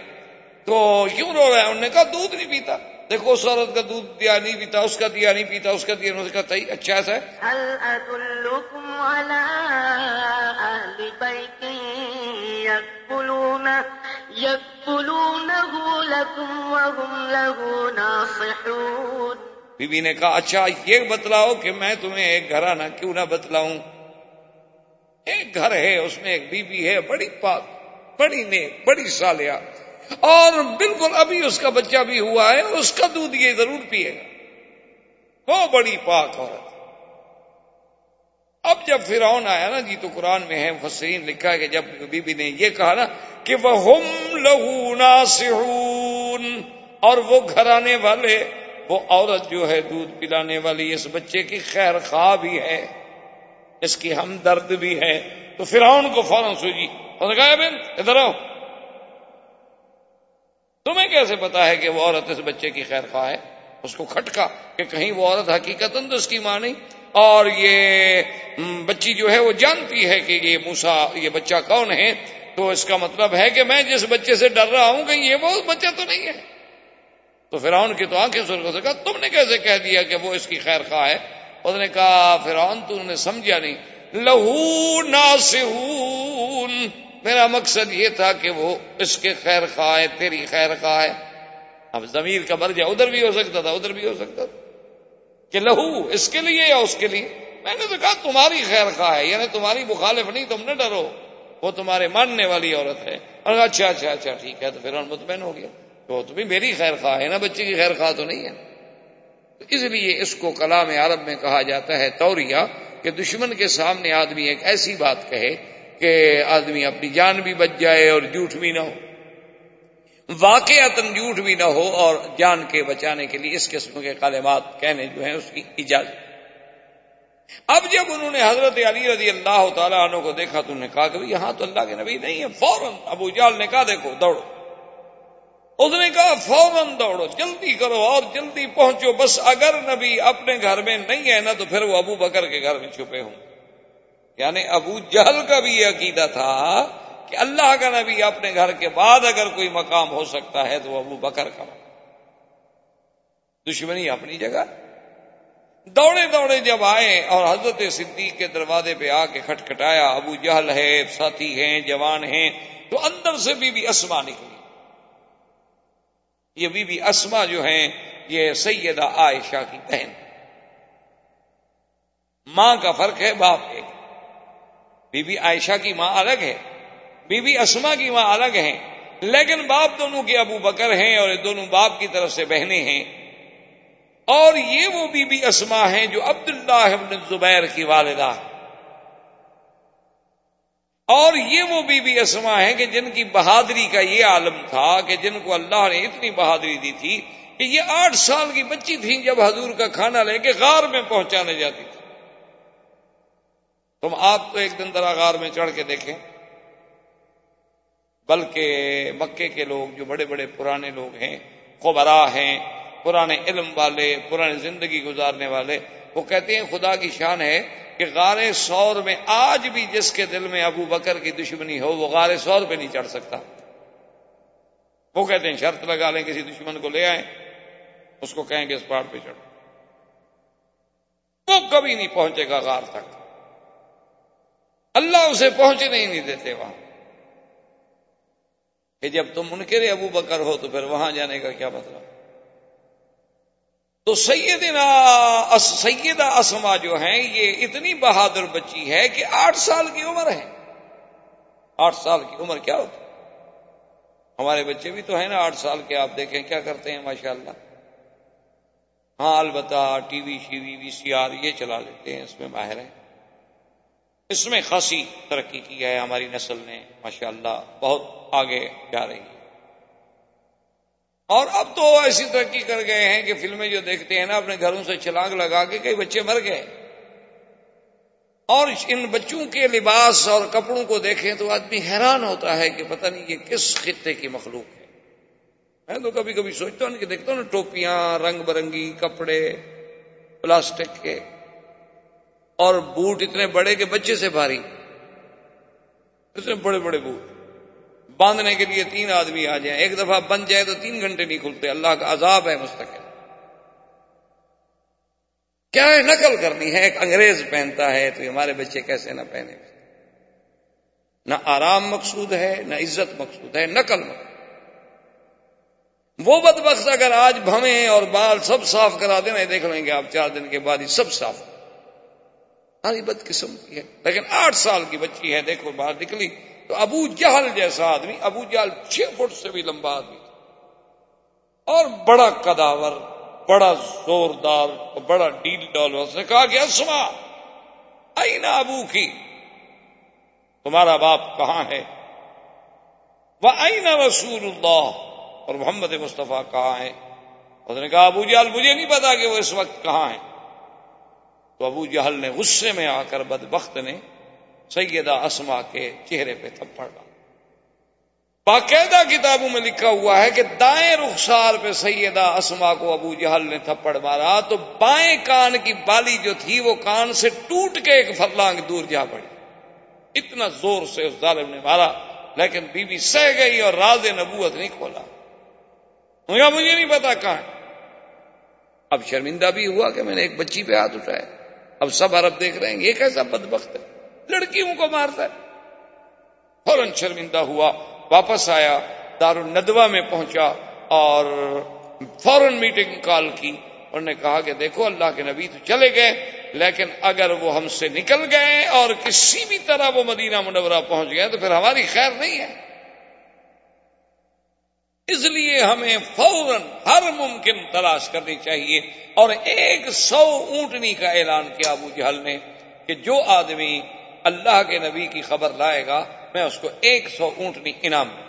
[SPEAKER 2] تو کیوں رو رہا ہے؟ انہوں نے کہا دودھ نہیں پیتا۔ دیکھو اس عورت کا دودھ دیا نہیں پیتا، اس کا دیا نہیں پیتا، اس کا دیا نہیں کہا اچھا ایسا بی بی نے کہا اچھا یہ بتلاؤ کہ میں تمہیں ایک گھرانا کیوں نہ بتلاؤں؟ ایک گھر ہے، اس میں ایک بیوی ہے، بڑی پاک، بڑی نیک، بڑی سالیہ اور بالکل ابھی اس کا بچہ بھی ہوا ہے اس کا دودھ یہ ضرور پیے گا۔ وہ بڑی پاک عورت۔ اب جب فرعون آیا نا جی تو قرآن میں ہے فسرین لکھا ہے کہ جب بی بی نے یہ کہا نا کہ وہ ہم لہو ناسحون اور وہ گھرانے والے، وہ عورت جو ہے دودھ پلانے والی، اس بچے کی خیر خواہ بھی ہے، اس کی ہمدرد بھی ہے، تو فرعون کو فوراً سوجی، اور کہا بین ادھر آؤ۔ تمہیں کیسے پتا ہے کہ وہ عورت اس بچے کی خیر خواہ ہے؟ اس کو کھٹکا کہ کہیں وہ عورت حقیقت تو اس کی ماں نہیں۔ اور یہ بچی جو ہے، وہ جانتی ہے کہ یہ موسا یہ بچہ کون ہے؟ تو اس کا مطلب ہے کہ میں جس بچے سے ڈر رہا ہوں کہ یہ وہ بچہ تو نہیں ہے۔ تو فرعون کی تو آنکھیں سر کہا تم نے کیسے کہہ دیا کہ وہ اس کی خیر خواہ ہے؟ اس نے کہا، فرعون تو نے سمجھا نہیں۔ لہو ناسہون میرا مقصد یہ تھا کہ وہ اس کے خیر خواہ ہے، تیری خیر خواہ ہے۔ اب ضمیر کا مرجع ادھر بھی ہو سکتا تھا، ادھر بھی ہو سکتا تھا۔ کہ لہو، اس کے لیے یا اس کے لیے؟ میں نے تو کہا، تمہاری خیر خواہ ہے یعنی تمہاری مخالف نہیں، تم نہ ڈرو۔ وہ تمہارے ماننے والی عورت ہے۔ اور اچھا اچھا اچھا ٹھیک ہے، تو پھر مطمئن ہو گیا تو تو بھی میری خیر خواہ ہے نا بچے کی خیر خواہ تو نہیں ہے۔ تو اس لیے اس کو کلام عرب میں کہا جاتا ہے توریا کہ دشمن کے سامنے آدمی ایک ایسی بات کہے کہ آدمی اپنی جان بھی بچ جائے اور جھوٹ بھی نہ ہو۔ واقع جھوٹ بھی نہ ہو اور جان کے بچانے کے لیے اس قسم کے کالمات کہنے جو ہیں، اس کی اجازت۔ اب جب انہوں نے حضرت علی رضی اللہ تعالیٰ عنہ کو دیکھا تو انہوں نے کہا کہ یہاں تو اللہ کے نبی نہیں ہے فوراً ابو جال نے کہا دیکھو، دوڑو۔ اس نے کہا فوراً دوڑو، جلدی کرو اور جلدی پہنچو، بس اگر نبی اپنے گھر میں نہیں ہے نا تو پھر وہ ابو بکر کے گھر میں چھپے ہوں۔ یعنی ابو جہل کا بھی یہ عقیدہ تھا کہ اللہ کا نبی اپنے گھر کے بعد اگر کوئی مقام ہو سکتا ہے تو وہ ابو بکر کا۔ دشمنی اپنی جگہ دوڑے دوڑے جب آئے اور حضرت صدیق کے دروازے پہ آ کے کھٹکھٹایا، ابو جہل ہے، ساتھی ہیں، جوان ہیں، تو اندر سے بی بی اسما نکلی۔ یہ بی بی اسما جو ہیں، یہ سیدہ عائشہ کی بہن۔ ماں کا فرق ہے، باپ کے۔ بی بی عائشہ کی ماں الگ ہے، بی بی اسما کی ماں الگ ہے لیکن باپ دونوں کے ابو بکر ہیں اور دونوں باپ کی طرف سے بہنیں ہیں۔ اور یہ وہ بی بی اسما ہیں جو عبداللہ ابن زبیر کی والدہ اور یہ وہ بی بی اسما ہیں کہ جن کی بہادری کا یہ عالم تھا کہ جن کو اللہ نے اتنی بہادری دی تھی کہ یہ آٹھ سال کی بچی تھی جب حضور کا کھانا لے کے غار میں پہنچانے جاتی تھی۔ تم آپ تو ایک دن ذرا غار میں چڑھ کے دیکھیں۔ بلکہ مکے کے لوگ جو بڑے بڑے پرانے لوگ ہیں خبرا ہیں پرانے علم والے پرانی زندگی گزارنے والے، وہ کہتے ہیں خدا کی شان ہے کہ غار سور میں آج بھی جس کے دل میں ابو بکر کی دشمنی ہو، وہ غار سور پہ نہیں چڑھ سکتا۔ وہ کہتے ہیں شرط لگا لیں کسی دشمن کو لے آئیں، اس کو کہیں کہ اس پہاڑ پہ چڑھ۔ وہ کبھی نہیں پہنچے گا غار تک۔ اللہ اسے پہنچنے ہی نہیں دیتے وہاں۔ کہ جب تم ان کے ابو بکر ہو تو پھر وہاں جانے کا کیا مطلب؟ تو سیدنا سیدہ اسما جو ہیں، یہ اتنی بہادر بچی ہے کہ آٹھ سال کی عمر ہے۔ آٹھ سال کی عمر کیا ہوتی؟ ہمارے بچے بھی تو ہیں نا آٹھ سال کے، آپ دیکھیں کیا کرتے ہیں ماشاء اللہ ہاں البتہ ٹی وی شی وی وی سی آر، یہ چلا لیتے ہیں، اس میں ماہر ہیں۔ اس میں خاصی ترقی کی ہے، ہماری نسل نے ماشاء اللہ بہت آگے جا رہی ہے۔ اور اب تو ایسی ترقی کر گئے ہیں کہ فلمیں جو دیکھتے ہیں نا، اپنے گھروں سے چلانگ لگا کے کئی بچے مر گئے۔ اور ان بچوں کے لباس اور کپڑوں کو دیکھیں تو آدمی حیران ہوتا ہے کہ پتہ نہیں یہ کس خطے کی مخلوق ہے۔ میں تو کبھی کبھی سوچتا ہوں کہ دیکھتا ہوں نا ٹوپیاں، رنگ برنگی، کپڑے، پلاسٹک کے۔ اور بوٹ اتنے بڑے کہ بچے سے بھاری۔ اتنے بڑے بڑے بوٹ۔ باندھنے کے لیے تین آدمی آ جائیں۔ ایک دفعہ بن جائے تو تین گھنٹے نہیں کھلتے۔ اللہ کا عذاب ہے مستقل۔ کیا ہے نقل کرنی ہے؟ ایک انگریز پہنتا ہے تو ہمارے بچے کیسے نہ پہنے؟ نہ آرام مقصود ہے، نہ عزت مقصود ہے، نقل مقصود۔ وہ بد بخش اگر آج بھویں اور بال سب صاف کرا دیں دیکھ لیں گے آپ چار دن کے بعد ہی سب صاف۔ ساری بد قسم کی ہے، لیکن آٹھ سال کی بچی ہے، دیکھو باہر نکلی۔ تو ابو جہل جیسا آدمی، ابو جہل چھ فٹ سے بھی لمبا آدمی اور بڑا کداور بڑا زوردار، بڑا ڈیل ڈال اس نے کہا کہ، اسما آئی نا ابو کی تمہارا باپ کہاں ہے؟ وہ آئی نا رسول اللہ اور محمد مصطفیٰ کہاں ہے؟ اس نے کہا، ابو جہل، مجھے نہیں پتا کہ وہ اس وقت کہاں ہے۔ تو ابو جہل نے غصے میں آ کر بدبخت نے سیدہ اسما کے چہرے پہ تھپڑ ڈالا باقاعدہ کتابوں میں لکھا ہوا ہے کہ دائیں رخسار پہ سیدہ اسما کو ابو جہل نے تھپڑ مارا تو بائیں کان کی بالی جو تھی وہ کان سے ٹوٹ کے ایک فرلانگ دور جا پڑی۔ اتنا زور سے اس ظالم نے مارا، لیکن بی بی سہ گئی اور راز نبوت نہیں کھولا۔ مجھے نہیں پتا کہاں اب شرمندہ بھی ہوا کہ میں نے ایک بچی پہ ہاتھ اٹھایا۔ اب سب عرب دیکھ رہے ہیں، یہ کیسا بدبخت ہے؟ لڑکیوں کو مارتا ہے۔ فوراً شرمندہ ہوا، واپس آیا دار الندوا میں پہنچا اور فوراً میٹنگ کال کی۔ انہوں نے کہا کہ دیکھو، اللہ کے نبی تو چلے گئے، لیکن اگر وہ ہم سے نکل گئے اور کسی بھی طرح وہ مدینہ منورہ پہنچ گئے تو پھر ہماری خیر نہیں ہے۔ اس لیے ہمیں فوراً ہر ممکن تلاش کرنی چاہیے۔ اور ایک سو اونٹنی کا اعلان کیا ابو جہل نے کہ جو آدمی اللہ کے نبی کی خبر لائے گا، میں اس کو ایک سو اونٹنی انعام دوں۔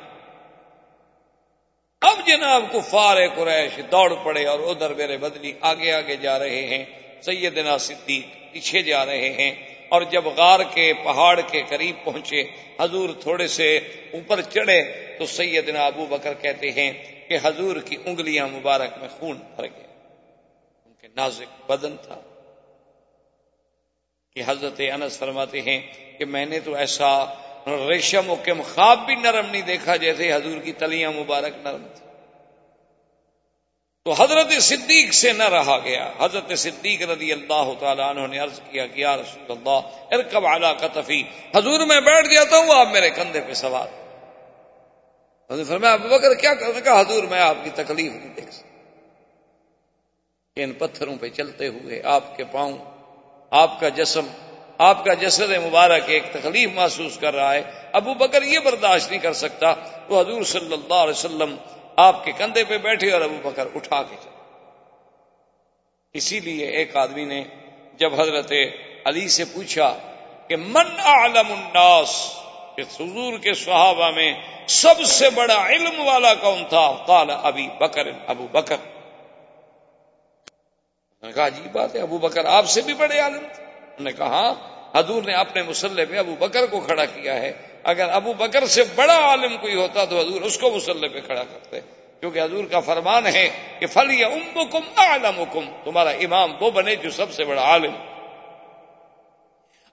[SPEAKER 2] اب جناب کو فار قریش دوڑ پڑے اور ادھر میرے بدلی آگے آگے جا رہے ہیں، سیدنا صدیق پیچھے جا رہے ہیں۔ اور جب غار کے پہاڑ کے قریب پہنچے، حضور تھوڑے سے اوپر چڑھے، تو سیدنا ابو بکر کہتے ہیں کہ حضور کی انگلیاں مبارک میں خون بھر گئے۔ ان کے نازک بدن تھا۔ کہ حضرت انس فرماتے ہیں کہ میں نے تو ایسا ریشم و کم خواب بھی نرم نہیں دیکھا جیسے حضور کی تلیاں مبارک نرم تھی تو حضرت صدیق سے نہ رہا گیا۔ حضرت صدیق رضی اللہ تعالیٰ عنہ نے عرض کیا کہ یا رسول اللہ، ارکب علا قطفی۔ حضور میں بیٹھ جاتا ہوں آپ میرے کندھے پہ سوار۔ حضرت فرمایا، ابو بکر، کیا کرنے کا حضور، میں آپ کی تکلیف نہیں دیکھ سکتا۔ ان پتھروں پہ چلتے ہوئے آپ کے پاؤں آپ کا جسم، آپ کا جسد مبارک ایک تکلیف محسوس کر رہا ہے۔ ابو بکر یہ برداشت نہیں کر سکتا۔ تو حضور صلی اللہ علیہ وسلم آپ کے کندھے پہ بیٹھے اور ابو بکر اٹھا کے چلے۔ اسی لیے ایک آدمی نے جب حضرت علی سے پوچھا کہ من عالم الناس کہ حضور کے صحابہ میں سب سے بڑا علم والا کون تھا؟ قال ابھی بکر، ابو بکر۔ کہا، عجیب بات ہے، ابو بکر آپ سے بھی بڑے عالم تھے۔ انہوں نے کہا ہاں، حضور نے اپنے مسلح پہ ابو بکر کو کھڑا کیا ہے۔ اگر ابو بکر سے بڑا عالم کوئی ہوتا تو حضور اس کو مسلح پہ کھڑا کرتے۔ کیونکہ حضور کا فرمان ہے کہ فل یا ام عالم تمہارا امام وہ بنے جو سب سے بڑا عالم۔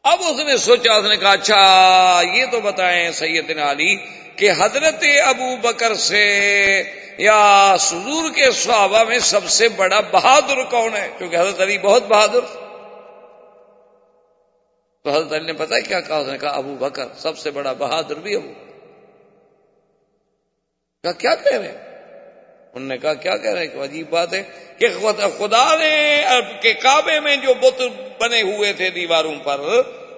[SPEAKER 2] اب اس نے سوچا، اس نے کہا اچھا یہ تو بتائیں سیدنا علی کہ حضرت ابو بکر سے یا سدور کے صحابہ میں سب سے بڑا بہادر کون ہے؟ کیونکہ حضرت علی بہت بہادر تو حضرت علی نے پتا کیا کہا؟ اس نے کہا ابو بکر سب سے بڑا بہادر بھی ابو۔ کہا کیا کہہ رہے انہوں نے کہا کیا کہہ رہے ہیں؟ عجیب بات ہے کہ خدا نے کے کعبے میں جو بت بنے ہوئے تھے دیواروں پر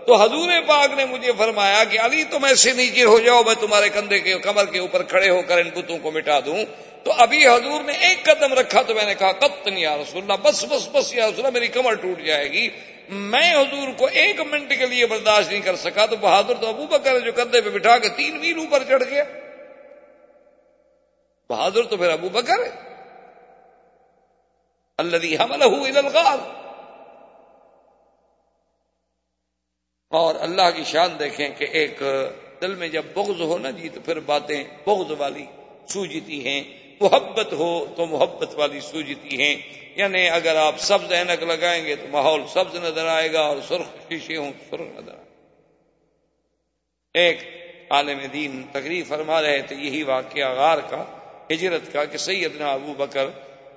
[SPEAKER 2] تو حضور پاک نے مجھے فرمایا کہ علی تم ایسے نیچے ہو جاؤ، میں تمہارے کندھے کے کمر کے اوپر کھڑے ہو کر ان بتوں کو مٹا دوں۔ تو ابھی حضور نے ایک قدم رکھا تو میں نے کہا قطن یا رسول اللہ، بس بس بس یا رسول اللہ، میری کمر ٹوٹ جائے گی۔ میں حضور کو ایک منٹ کے لیے برداشت نہیں کر سکا۔ تو بہادر تو ابو بکر جو کندھے پہ بٹھا کے تین میل اوپر چڑھ گیا۔ بہادر تو پھر ابو بکر اللہ حمل الغار۔ اور اللہ کی شان دیکھیں کہ ایک دل میں جب بغض ہو نا جی تو پھر باتیں بغض والی سوجتی ہیں۔ محبت ہو تو محبت والی سوجتی ہیں۔ یعنی اگر آپ سبز اینک لگائیں گے تو ماحول سبز نظر آئے گا اور سرخ شیشے ہوں سرخ نظر آئے ایک عالم دین تقریب فرما رہے تھے یہی واقعہ غار کا، ہجرت کا، کہ سیدنا ابو بکر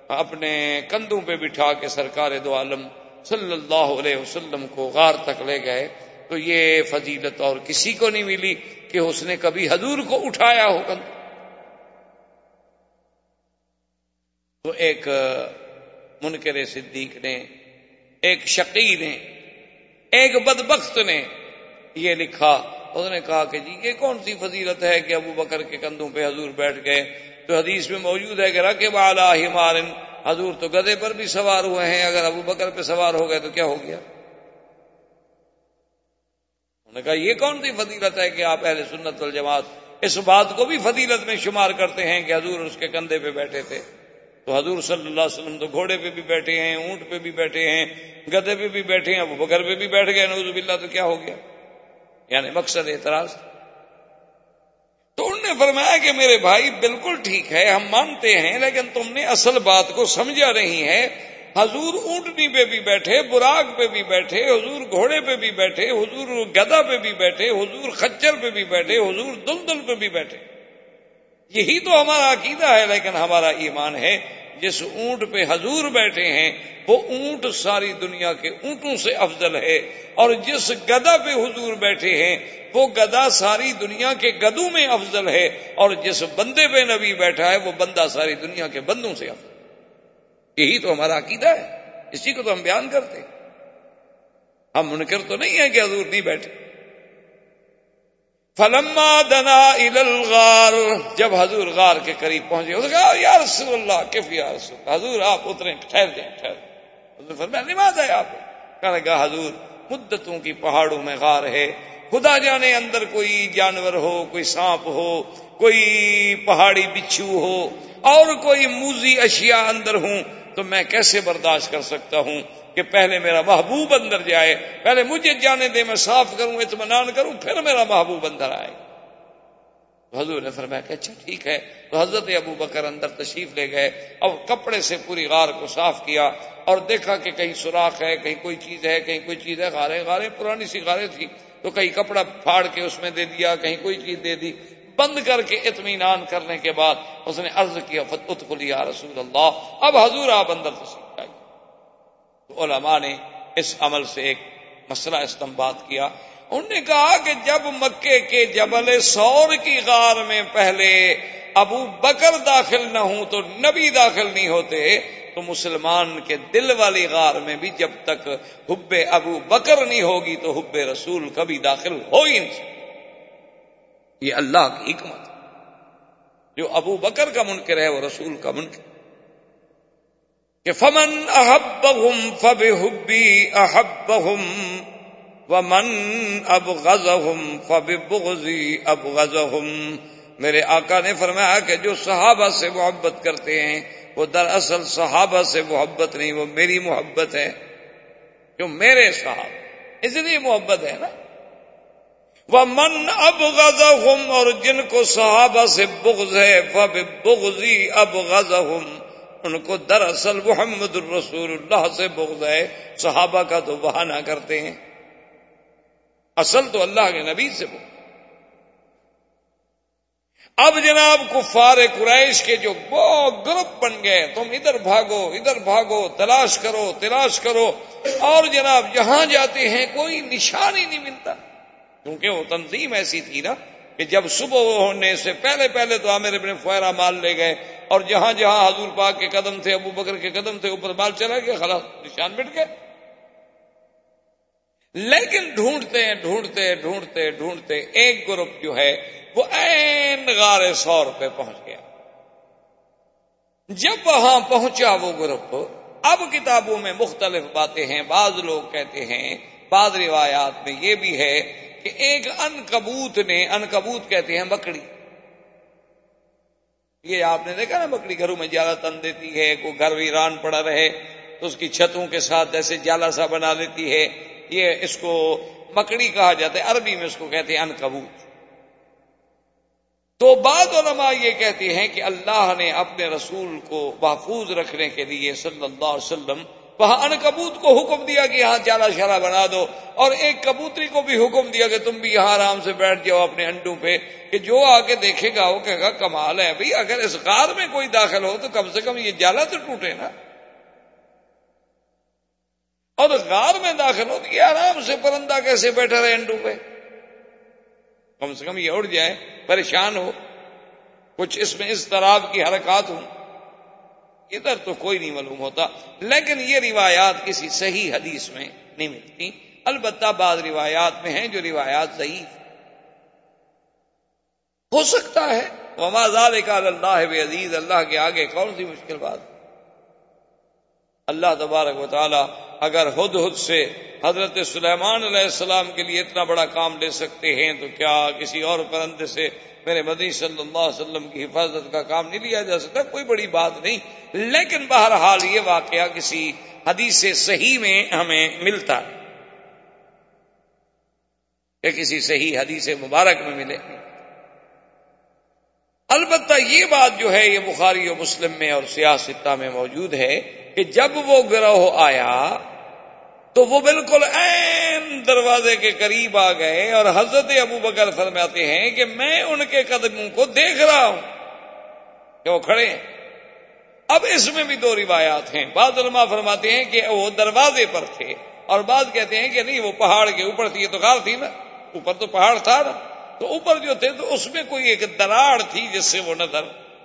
[SPEAKER 2] اپنے کندھوں پہ بٹھا کے سرکار دو عالم صلی اللہ علیہ وسلم کو غار تک لے گئے۔ تو یہ فضیلت اور کسی کو نہیں ملی کہ اس نے کبھی حضور کو اٹھایا ہو کندھ تو ایک منکر صدیق نے، ایک شقی نے، ایک بدبخت نے یہ لکھا۔ اس نے کہا کہ جی یہ کون سی فضیلت ہے کہ ابو بکر کے کندھوں پہ حضور بیٹھ گئے؟ تو حدیث میں موجود ہے کہ رقب والا ہمارن حضور تو گدے پر بھی سوار ہوئے ہیں، اگر ابو بکر پہ سوار ہو گئے تو کیا ہو گیا؟ نے کہا، یہ کون سی فضیلت ہے کہ آپ اہل سنت والجماعت اس بات کو بھی فضیلت میں شمار کرتے ہیں کہ حضور اس کے کندھے پہ بیٹھے تھے؟ تو حضور صلی اللہ علیہ وسلم تو گھوڑے پہ بھی بیٹھے ہیں، اونٹ پہ بھی بیٹھے ہیں گدے پہ بھی بیٹھے ہیں، ابو بکر پہ بھی بیٹھ گئے نوز باللہ تو کیا ہو گیا؟ یعنی مقصد اعتراض۔ تو انہوں نے فرمایا کہ میرے بھائی بالکل ٹھیک ہے، ہم مانتے ہیں، لیکن تم نے اصل بات کو سمجھا نہیں ہے۔ حضور اونٹنی پہ بھی بیٹھے براغ پہ بھی بیٹھے، حضور گھوڑے پہ بھی بیٹھے، حضور گدا پہ بھی بیٹھے، حضور خچر پہ بھی بیٹھے، حضور دلدل پہ بھی بیٹھے۔ یہی تو ہمارا عقیدہ ہے، لیکن ہمارا ایمان ہے، جس اونٹ پہ حضور بیٹھے ہیں، وہ اونٹ ساری دنیا کے اونٹوں سے افضل ہے۔ اور جس گدا پہ حضور بیٹھے ہیں، وہ گدا ساری دنیا کے گدوں میں افضل ہے۔ اور جس بندے پہ نبی بیٹھا ہے، وہ بندہ ساری دنیا کے بندوں سے افضل یہی تو ہمارا عقیدہ ہے، اسی کو تو ہم بیان کرتے ہم منکر تو نہیں ہیں کہ حضور نہیں بیٹھے۔ فلما دنا الغار، جب حضور غار کے قریب پہنچے اس کہا، یا رسول اللہ کف یا رسول اللہ؟ حضور، آپ اترے ٹھہر جائیں، ٹھہر حضور فرمایا، نماز ہے آپ کہنے لگا، حضور، مدتوں کی پہاڑوں میں غار ہے۔ خدا جانے اندر کوئی جانور ہو، کوئی سانپ ہو، کوئی پہاڑی بچھو ہو، اور کوئی موزی اشیاء اندر ہوں۔ تو میں کیسے برداشت کر سکتا ہوں کہ پہلے میرا محبوب اندر جائے؟ پہلے مجھے جانے دے، میں صاف کروں، اطمینان کروں، پھر میرا محبوب اندر آئے۔ تو حضور نے فرمایا کہ اچھا ٹھیک ہے۔ تو حضرت ابو بکر اندر تشریف لے گئے اور کپڑے سے پوری غار کو صاف کیا اور دیکھا کہ کہیں سوراخ ہے، کہیں کوئی چیز ہے، کہیں کوئی چیز ہے، غاریں غاریں، پرانی سی غاریں تھی تو کہیں کپڑا پھاڑ کے اس میں دے دیا، کہیں کوئی چیز دے دی۔ بند کر کے اطمینان کرنے کے بعد اس نے عرض کیا فتح یا رسول اللہ. اب حضور آپ اندر تشریف آئیے تو علماء نے اس عمل سے ایک مسئلہ استعمال کیا۔ انہوں نے کہا کہ جب مکے کے جبل سور کی غار میں پہلے ابو بکر داخل نہ ہوں تو نبی داخل نہیں ہوتے، تو مسلمان کے دل والی غار میں بھی جب تک حب ابو بکر نہیں ہوگی تو حب رسول کبھی داخل ہو ہی نہیں یہ اللہ کی حکمت جو ابو بکر کا منکر ہے، وہ رسول کا منکر۔ کہ فمن احبهم فبحبی احبهم ومن ابغضهم فببغضی ابغضهم میرے آقا نے فرمایا کہ جو صحابہ سے محبت کرتے ہیں، وہ دراصل صحابہ سے محبت نہیں، وہ میری محبت ہے۔ جو میرے صاحب اس لیے محبت ہے نا۔ وہ من اب اور جن کو صحابہ سے بغض ہے فب بغضی اب ان کو دراصل محمد الرسول اللہ سے بغض ہے۔ صحابہ کا تو بہانہ کرتے ہیں۔ اصل تو اللہ کے نبی سے بغض۔ اب جناب کفار قریش کے جو وہ گروپ بن گئے، تم ادھر بھاگو ادھر بھاگو، تلاش کرو تلاش کرو۔ اور جناب جہاں جاتے ہیں، کوئی نشان ہی نہیں ملتا۔ کیونکہ وہ تنظیم ایسی تھی نا کہ جب صبح ہونے سے پہلے پہلے تو عامر ابن فہرا مال لے گئے اور جہاں جہاں حضور پاک کے قدم تھے، ابو بکر کے قدم تھے، اوپر مال چلا گیا، خلاص نشان مٹ گئے۔ لیکن ڈھونڈتے ڈھونڈتے ڈھونڈتے ڈھونڈتے ایک گروپ جو ہے، وہ این غار سور پہ پہنچ گیا۔ جب وہاں پہنچا وہ گروپ، اب کتابوں میں مختلف باتیں ہیں، بعض لوگ کہتے ہیں، بعض روایات میں یہ بھی ہے کہ ایک ان کبوت نے ان کبوت کہتے ہیں بکڑی یہ آپ نے دیکھا نا بکڑی گھروں میں جالا تن دیتی ہے، کوئی گھر ویران پڑا رہے، تو اس کی چھتوں کے ساتھ ایسے جالا سا بنا لیتی ہے۔ یہ اس کو مکڑی کہا جاتا ہے، عربی میں اس کو کہتے ہیں ان کبوت تو بعض علماء یہ کہتے ہیں کہ اللہ نے اپنے رسول کو محفوظ رکھنے کے لیے صلی اللہ علیہ وسلم وہاں ان کبوت کو حکم دیا کہ یہاں چالا شالا بنا دو اور ایک کبوتری کو بھی حکم دیا کہ تم بھی یہاں آرام سے بیٹھ جاؤ اپنے انڈوں پہ کہ جو آ کے دیکھے گا وہ کہے گا کمال ہے بھائی، اگر اس غار میں کوئی داخل ہو تو کم سے کم یہ جالا تو ٹوٹے نا۔ اور غار میں داخل ہو تو یہ آرام سے پرندہ کیسے بیٹھا رہے انڈوں پہ؟ کم سے کم یہ اڑ جائے، پریشان ہو۔ کچھ اس میں اس طرح کی حرکات ہوں۔ ادھر تو کوئی نہیں معلوم ہوتا، لیکن یہ روایات کسی صحیح حدیث میں نہیں ملتی۔ البتہ بعض روایات میں ہیں جو روایات ضعیف ہو سکتا ہے۔ کا اللہ عزیز اللہ کے آگے کون سی مشکل بات؟ اللہ تبارک و تعالی اگر ہد ہد سے حضرت سلیمان علیہ السلام کے لیے اتنا بڑا کام لے سکتے ہیں تو کیا کسی اور پرندے سے میرے مدی صلی اللہ علیہ وسلم کی حفاظت کا کام نہیں لیا جا سکتا؟ کوئی بڑی بات نہیں۔ لیکن بہرحال یہ واقعہ کسی حدیث صحیح میں ہمیں ملتا۔ کہ کسی صحیح حدیث مبارک میں ملے۔ البتہ یہ بات جو ہے یہ بخاری و مسلم میں اور سیاستہ میں موجود ہے۔ کہ جب وہ گروہ آیا تو وہ بالکل این دروازے کے قریب آ گئے اور حضرت ابو بکر فرماتے ہیں کہ میں ان کے قدموں کو دیکھ رہا ہوں کہ وہ کھڑے ہیں۔ اب اس میں بھی دو روایات ہیں۔ بعض علماء فرماتے ہیں کہ وہ دروازے پر تھے اور بعض کہتے ہیں کہ نہیں، وہ پہاڑ کے اوپر تھی، یہ تو غار تھی نا۔ اوپر تو پہاڑ تھا نا۔ تو اوپر جو تھے تو اس میں کوئی ایک دراڑ تھی جس سے وہ نظر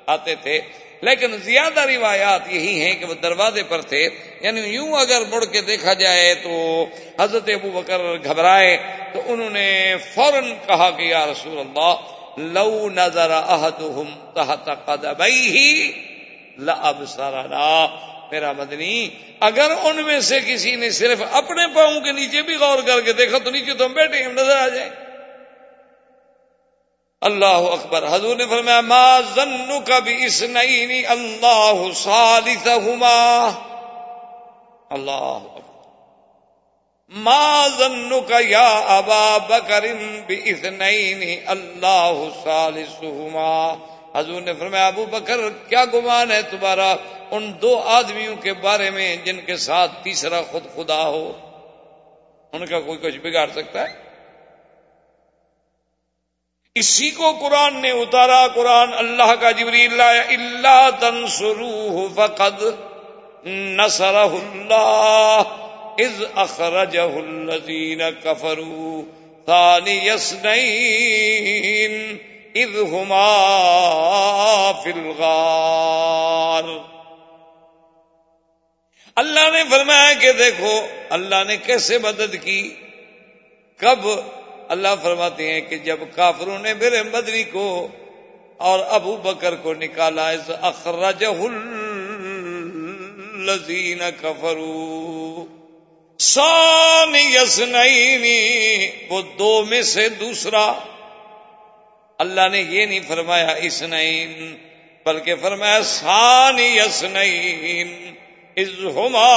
[SPEAKER 2] آتے تھے۔ لیکن زیادہ روایات یہی ہیں کہ وہ دروازے پر تھے یعنی یوں اگر مڑ کے دیکھا جائے تو حضرت ابو بکر گھبرائے، تو انہوں نے فوراً کہا کہ یا رسول اللہ، لو نظر احدهم تحت قدميه لابصرنا۔ میرا مدنی، اگر ان میں سے کسی نے صرف اپنے پاؤں کے نیچے بھی غور کر کے دیکھا تو نیچے تو ہم بیٹھے ہم نظر آ جائیں۔ اللہ اکبر۔ حضور نے فرمایا، ما ظنو کا اس نئی اللہ ثالثہما اللہ اکبر۔ ما ظنو کا یا ابا بکر بھی اس نئی اللہ ثالثہما حضور نے فرمایا، ابو بکر، کیا گمان ہے تمہارا ان دو آدمیوں کے بارے میں جن کے ساتھ تیسرا خود خدا ہو؟ ان کا کوئی کچھ بگاڑ سکتا ہے؟ اسی کو قرآن نے اتارا، قرآن اللہ کا جبریل لایا اللہ تنسروہ فقد نصرہ اللہ اذ اخرجہ الذین کفروا ثانی یسنین اذ ہما فی الغار۔ اللہ نے فرمایا کہ دیکھو، اللہ نے کیسے مدد کی؟ کب اللہ فرماتے ہیں کہ جب کافروں نے میرے مدنی کو اور ابو بکر کو نکالا، اس اخرج الذین کفروا. سان یسنینی وہ دو میں سے دوسرا. اللہ نے یہ نہیں فرمایا اسنین، بلکہ فرمایا سان یسنین از ہما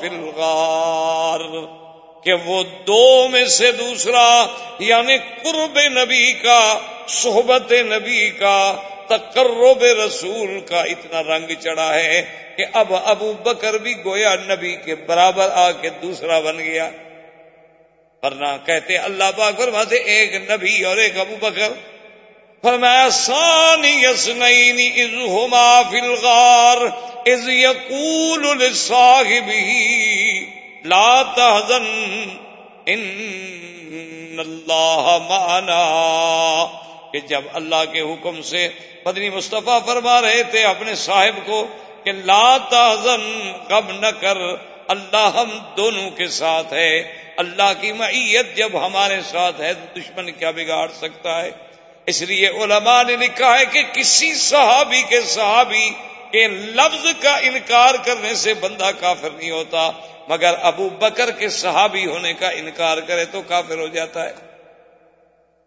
[SPEAKER 2] فی الغار. کہ وہ دو میں سے دوسرا یعنی قرب نبی کا، صحبت نبی کا، تقرب رسول کا اتنا رنگ چڑھا ہے کہ اب ابو بکر بھی گویا نبی کے برابر آ کے دوسرا بن گیا۔ ورنہ کہتے اللہ پاک فرماتے، ایک نبی اور ایک ابو بکر۔ فرمایا سانی یسنین از ہما فی الغار از یقول لصاحبہ۔ لا تحزن ان اللہ معنا۔ کہ جب اللہ کے حکم سے پدنی مصطفیٰ فرما رہے تھے اپنے صاحب کو کہ لا تحزن کب نہ کر، اللہ ہم دونوں کے ساتھ ہے۔ اللہ کی معیت جب ہمارے ساتھ ہے تو دشمن کیا بگاڑ سکتا ہے؟ اس لیے علماء نے لکھا ہے کہ کسی صحابی کے صحابی کے لفظ کا انکار کرنے سے بندہ کافر نہیں ہوتا۔ مگر ابو بکر کے صحابی ہونے کا انکار کرے تو کافر ہو جاتا ہے۔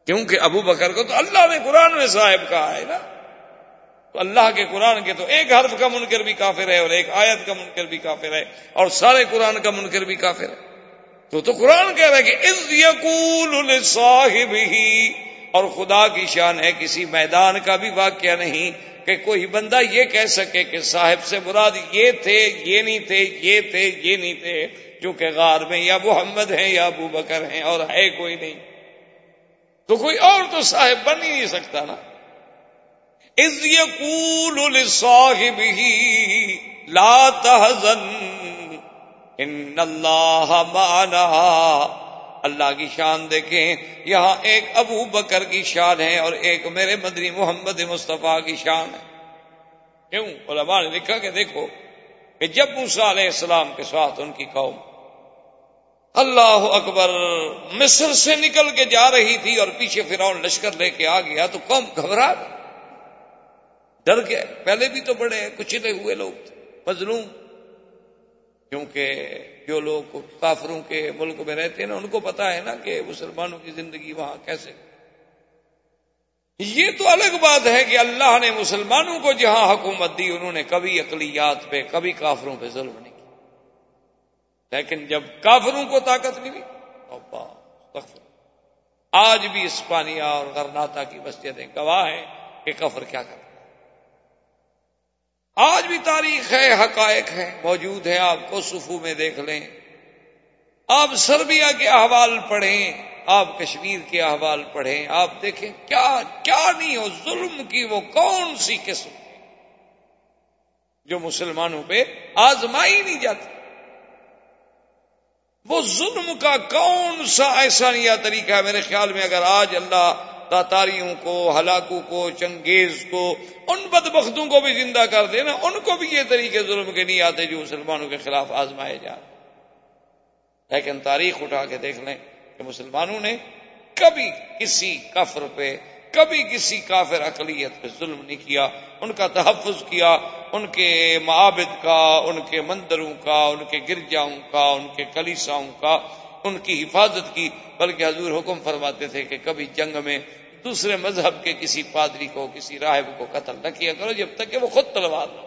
[SPEAKER 2] کیونکہ ابو بکر کو تو اللہ نے قرآن میں صاحب کہا ہے نا۔ تو اللہ کے قرآن کے تو ایک حرف کا منکر بھی کافر ہے اور ایک آیت کا منکر بھی کافر ہے اور سارے قرآن کا منکر بھی کافر ہے۔ تو تو قرآن کہہ رہا ہے کہ از یقول صاحب ہی اور خدا کی شان ہے، کسی میدان کا بھی واقعہ نہیں کہ کوئی بندہ یہ کہہ سکے کہ صاحب سے مراد یہ تھے، یہ نہیں تھے، یہ تھے، یہ نہیں تھے جو کہ غار میں یا محمد ہیں یا ابو بکر ہیں اور ہے کوئی نہیں۔ تو کوئی اور تو صاحب بن ہی نہیں سکتا نا۔ از یقول صاحب ہی لا تحزن، ان اللہ مانا اللہ کی شان دیکھیں، یہاں ایک ابو بکر کی شان ہے اور ایک میرے مدری محمد مصطفیٰ کی شان ہے۔ کیوں؟ علماء نے لکھا کہ دیکھو کہ جب موسا علیہ السلام کے ساتھ ان کی قوم اللہ اکبر مصر سے نکل کے جا رہی تھی اور پیچھے فرعون لشکر لے کے آ گیا تو قوم گھبرا ڈر گئے۔ پہلے بھی تو بڑے کچلے ہوئے لوگ تھے، مظلوم۔ کیونکہ جو لوگ کافروں کے ملک میں رہتے ہیں نا، ان کو پتا ہے نا کہ مسلمانوں کی زندگی وہاں کیسے یہ تو الگ بات ہے کہ اللہ نے مسلمانوں کو جہاں حکومت دی، انہوں نے کبھی اقلیات پہ، کبھی کافروں پہ ظلم نہیں کیا۔ لیکن جب کافروں کو طاقت ملی آج بھی اسپانیہ اور غرناتا کی مسجدیں گواہ ہیں کہ کفر کیا کرتا آج بھی تاریخ ہے، حقائق ہے موجود ہے آپ کو صفو میں دیکھ لیں۔ آپ سربیا کے احوال پڑھیں، آپ کشمیر کے احوال پڑھیں، آپ دیکھیں کیا کیا نہیں ہو، ظلم کی وہ کون سی قسم؟ جو مسلمانوں پہ آزمائی نہیں جاتی۔ وہ ظلم کا کون سا ایسا نیا طریقہ ہے؟ میرے خیال میں اگر آج اللہ تاتاریوں کو ہلاکو کو، چنگیز کو، ان بدبختوں کو بھی زندہ کر دینا، ان کو بھی یہ طریقے ظلم کے نہیں آتے جو مسلمانوں کے خلاف آزمائے جا لیکن تاریخ اٹھا کے دیکھ لیں کہ مسلمانوں نے کبھی کسی کفر پہ، کبھی کسی کافر اقلیت پہ ظلم نہیں کیا۔ ان کا تحفظ کیا، ان کے معابد کا، ان کے مندروں کا، ان کے گرجاؤں کا، ان کے کلیساؤں کا، ان کی حفاظت کی۔ بلکہ حضور حکم فرماتے تھے کہ کبھی جنگ میں دوسرے مذہب کے کسی پادری کو، کسی راہب کو قتل نہ کیا کرو جب تک کہ وہ خود تلوار نہ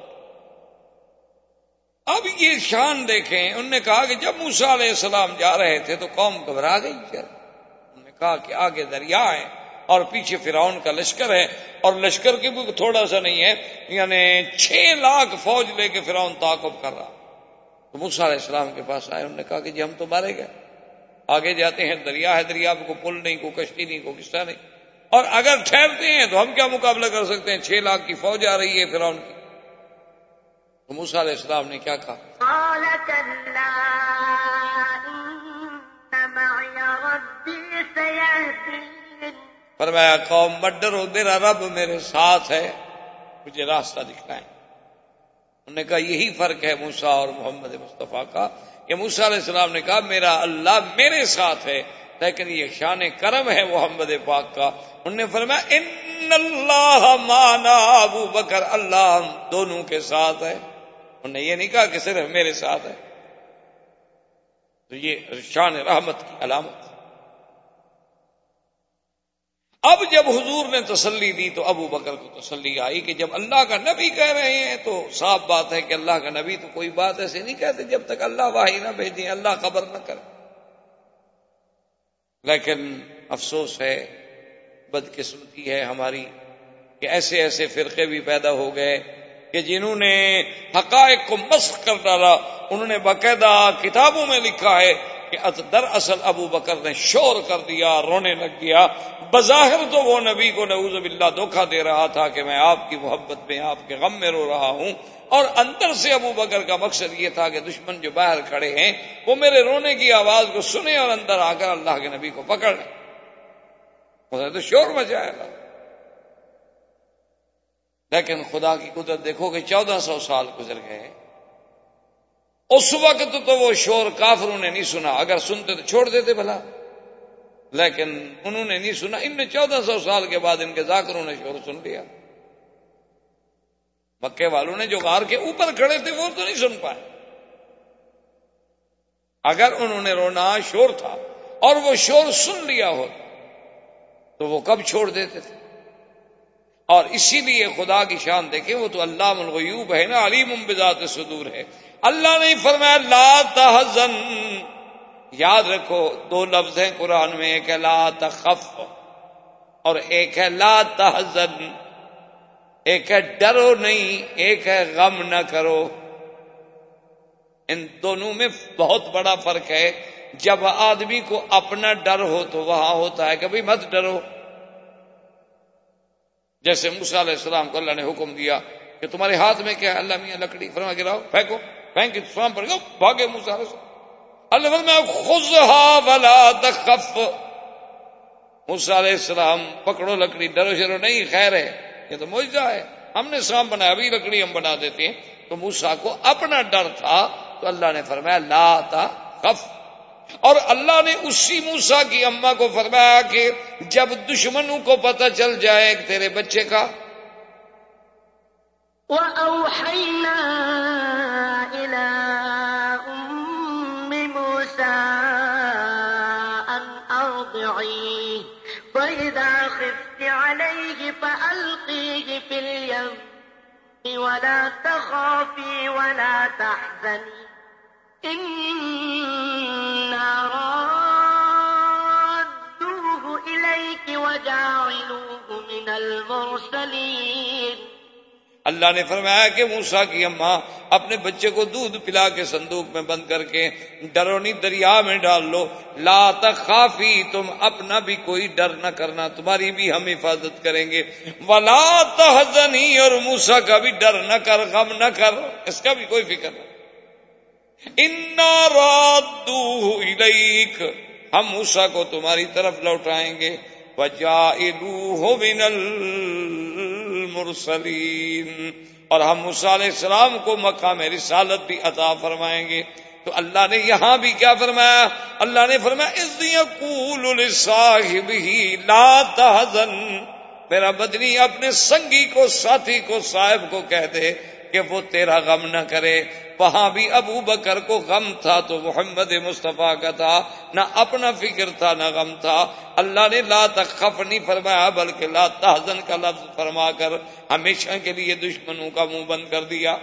[SPEAKER 2] اب یہ شان دیکھیں، انہوں نے کہا کہ جب موسا علیہ السلام جا رہے تھے تو قوم گھبرا گئی۔ انہوں نے کہا کہ آگے دریا ہے اور پیچھے فراؤن کا لشکر ہے اور لشکر کی بھی تھوڑا سا نہیں ہے یعنی چھ لاکھ فوج لے کے فراؤن تعاقب کر رہا۔ تو موسا علیہ السلام کے پاس آئے، انہوں نے کہا کہ جی ہم تو مارے گئے۔ آگے جاتے ہیں، دریا ہے، دریا کو پل نہیں، کو کشتی نہیں، کو قصہ نہیں۔ اور اگر ٹھہرتے ہیں تو ہم کیا مقابلہ کر سکتے ہیں؟ چھ لاکھ کی فوج آ رہی ہے پھر ان کی۔ تو موسا علیہ السلام نے کیا کہا؟ فرمایا قوم مڈر ہو میرا رب میرے ساتھ ہے مجھے راستہ دکھائیں انہوں نے کہا یہی فرق ہے موسا اور محمد مصطفیٰ کا۔ کہ موسا علیہ السلام نے کہا میرا اللہ میرے ساتھ ہے لیکن یہ شان کرم ہے محمد پاک کا۔ انہوں نے فرمایا، ان اللہ مانا ابو بکر، اللہ ہم دونوں کے ساتھ ہے انہوں نے یہ نہیں کہا کہ صرف میرے ساتھ ہے تو یہ شان رحمت کی علامت۔ اب جب حضور نے تسلی دی تو ابو بکر کو تسلی آئی کہ جب اللہ کا نبی کہہ رہے ہیں تو صاف بات ہے کہ اللہ کا نبی تو کوئی بات ایسے نہیں کہتے جب تک اللہ واہی نہ بھیجیں، اللہ خبر نہ کرے لیکن افسوس ہے، بدقسمتی ہے ہماری کہ ایسے ایسے فرقے بھی پیدا ہو گئے کہ جنہوں نے حقائق کو مسخ کر ڈالا، انہوں نے باقاعدہ کتابوں میں لکھا ہے۔ کہ در اصل ابو بکر نے شور کر دیا، رونے لگ گیا۔ بظاہر تو وہ نبی کو نعوذ باللہ دھوکہ دے رہا تھا کہ میں آپ کی محبت میں، آپ کے غم میں رو رہا ہوں۔ اور اندر سے ابو بکر کا مقصد یہ تھا کہ دشمن جو باہر کھڑے ہیں، وہ میرے رونے کی آواز کو سنے اور اندر آ کر اللہ کے نبی کو پکڑ لیں۔ تو شور مچائے گا۔ لیکن خدا کی قدرت دیکھو کہ چودہ سو سال گزر گئے۔ اس وقت تو وہ شور کافروں نے نہیں سنا، اگر سنتے تو چھوڑ دیتے بھلا۔ لیکن انہوں نے نہیں سنا، ان نے چودہ سو سال کے بعد ان کے ذاکروں نے شور سن لیا۔ مکے والوں نے جو غار کے اوپر کھڑے تھے، وہ تو نہیں سن پائے۔ اگر انہوں نے رونا شور تھا اور وہ شور سن لیا ہو، تو وہ کب چھوڑ دیتے تھے؟ اور اسی لیے خدا کی شان دیکھیں، وہ تو اللہ الغیوب ہے نا، علیم بذات صدور ہے۔ اللہ نے فرمایا، لا تحزن. یاد رکھو، دو لفظ ہیں قرآن میں، ایک ہے لا تخف اور ایک ہے لا تحزن. ایک ہے ڈرو نہیں، ایک ہے غم نہ کرو. ان دونوں میں بہت بڑا فرق ہے. جب آدمی کو اپنا ڈر ہو تو وہاں ہوتا ہے کبھی مت ڈرو. جیسے موسا علیہ السلام کو اللہ نے حکم دیا کہ تمہارے ہاتھ میں کیا اللہ میاں لکڑی، فرما گراؤ پھینکو. پھینک سوام پر گا بھاگے موسا علیہ السلام اللہ میں خزہا ولا تخف. موسا علیہ السلام، پکڑو لکڑی، ڈرو شرو نہیں، خیر ہے، یہ تو موجہ ہے۔ ہم نے سام بنایا، ابھی لکڑی ہم بنا دیتے ہیں۔ تو موسا کو اپنا ڈر تھا، تو اللہ نے فرمایا، لا تا خف اور اللہ نے اسی موسا کی اما کو فرمایا کہ جب دشمنوں کو پتہ چل جائے تیرے بچے کا۔
[SPEAKER 3] وَأَوْحَيْنَا فِي الْيَمِّ وَلَا تَخَافِي وَلَا تَحْزَنِي. إِنَّا رَادُّوهُ إِلَيْكِ وَجَاعِلُوهُ مِنَ الْمُرْسَلِينَ.
[SPEAKER 2] اللہ نے فرمایا کہ موسا کی اماں اپنے بچے کو دودھ پلا کے صندوق میں بند کر کے ڈرونی دریا میں ڈال لو۔ لا تخافی، تم اپنا بھی کوئی ڈر نہ کرنا، تمہاری بھی ہم حفاظت کریں گے۔ ولا تحزنی، اور موسا کا بھی ڈر نہ کر، غم نہ کر، اس کا بھی کوئی فکر نہ انا رات ہم موسا کو تمہاری طرف لوٹائیں گے۔ من المرسلین۔ اور ہم موسیٰ علیہ السلام کو مقام رسالت بھی عطا فرمائیں گے۔ تو اللہ نے یہاں بھی کیا فرمایا؟ اللہ نے فرمایا، اس یقول صاحب ہی لا تحزن۔ میرا بدنی اپنے سنگی کو، ساتھی کو، صاحب کو کہہ دے۔ کہ وہ تیرا غم نہ کرے۔ وہاں بھی ابو بکر کو غم تھا تو محمد مصطفیٰ کا تھا۔ نہ اپنا فکر تھا، نہ غم تھا۔ اللہ نے لا تخف نہیں فرمایا، بلکہ لا تحزن کا لفظ فرما کر ہمیشہ کے لیے دشمنوں کا منہ بند کر دیا۔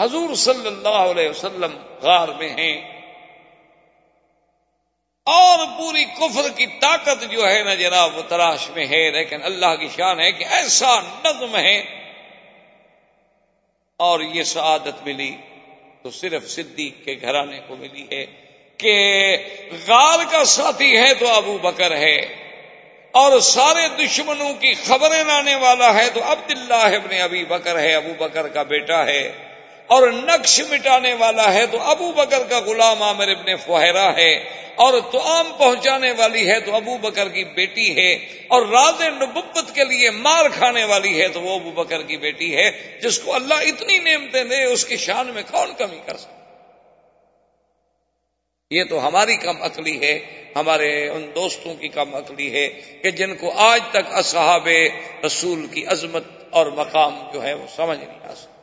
[SPEAKER 2] حضور صلی اللہ علیہ وسلم غار میں ہیں۔ اور پوری کفر کی طاقت جو ہے نا جناب، وہ تلاش میں ہے۔ لیکن اللہ کی شان ہے کہ ایسا نظم ہے۔ اور یہ سعادت ملی تو صرف صدیق کے گھرانے کو ملی ہے کہ غار کا ساتھی ہے تو ابو بکر ہے اور سارے دشمنوں کی خبریں لانے والا ہے تو عبداللہ ابن ابی بکر ہے ابو بکر کا بیٹا ہے اور نقش مٹانے والا ہے تو ابو بکر کا غلام عامر ابن فہرا ہے اور تو عام پہنچانے والی ہے تو ابو بکر کی بیٹی ہے اور راز نبت کے لیے مار کھانے والی ہے تو وہ ابو بکر کی بیٹی ہے جس کو اللہ اتنی نعمتیں دے، اس کی شان میں کون کمی کر سکتا؟ یہ تو ہماری کم عقلی ہے، ہمارے ان دوستوں کی کم عقلی ہے کہ جن کو آج تک اصحاب رسول کی عظمت اور مقام جو ہے وہ سمجھ نہیں آ سکتا۔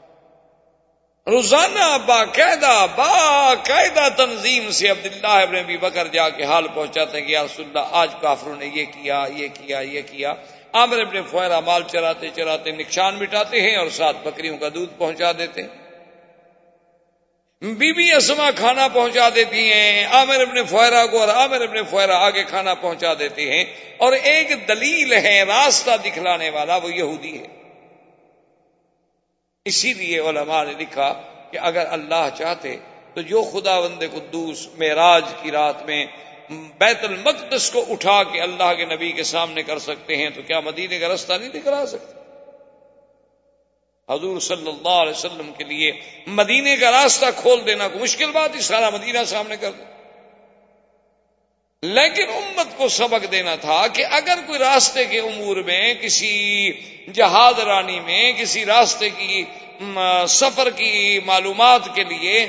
[SPEAKER 2] روزانہ باقاعدہ باقاعدہ تنظیم سے عبداللہ ابن ابی بکر جا کے حال پہنچاتے ہیں کہ یا رسول اللہ، آج کافروں نے یہ کیا یہ کیا یہ کیا۔ عامر ابن فہرا مال چراتے چراتے نقصان مٹاتے ہیں اور ساتھ بکریوں کا دودھ پہنچا دیتے ہیں۔ بی بی اسما کھانا پہنچا دیتی ہیں، عامر ابن فہرا کو اور عامر ابن فہرا آگے کھانا پہنچا دیتے ہیں۔ اور ایک دلیل ہے، راستہ دکھلانے والا وہ یہودی ہے۔ اسی لیے علماء نے لکھا کہ اگر اللہ چاہتے تو جو خدا بند قدوس معراج کی رات میں بیت المقدس کو اٹھا کے اللہ کے نبی کے سامنے کر سکتے ہیں تو کیا مدینے کا رستہ نہیں دکھلا سکتے حضور صلی اللہ علیہ وسلم کے لیے مدینے کا راستہ کھول دینا کو مشکل بات ہی سارا مدینہ سامنے کر دو۔ لیکن امت کو سبق دینا تھا کہ اگر کوئی راستے کے امور میں، کسی جہاد رانی میں، کسی راستے کی سفر کی معلومات کے لیے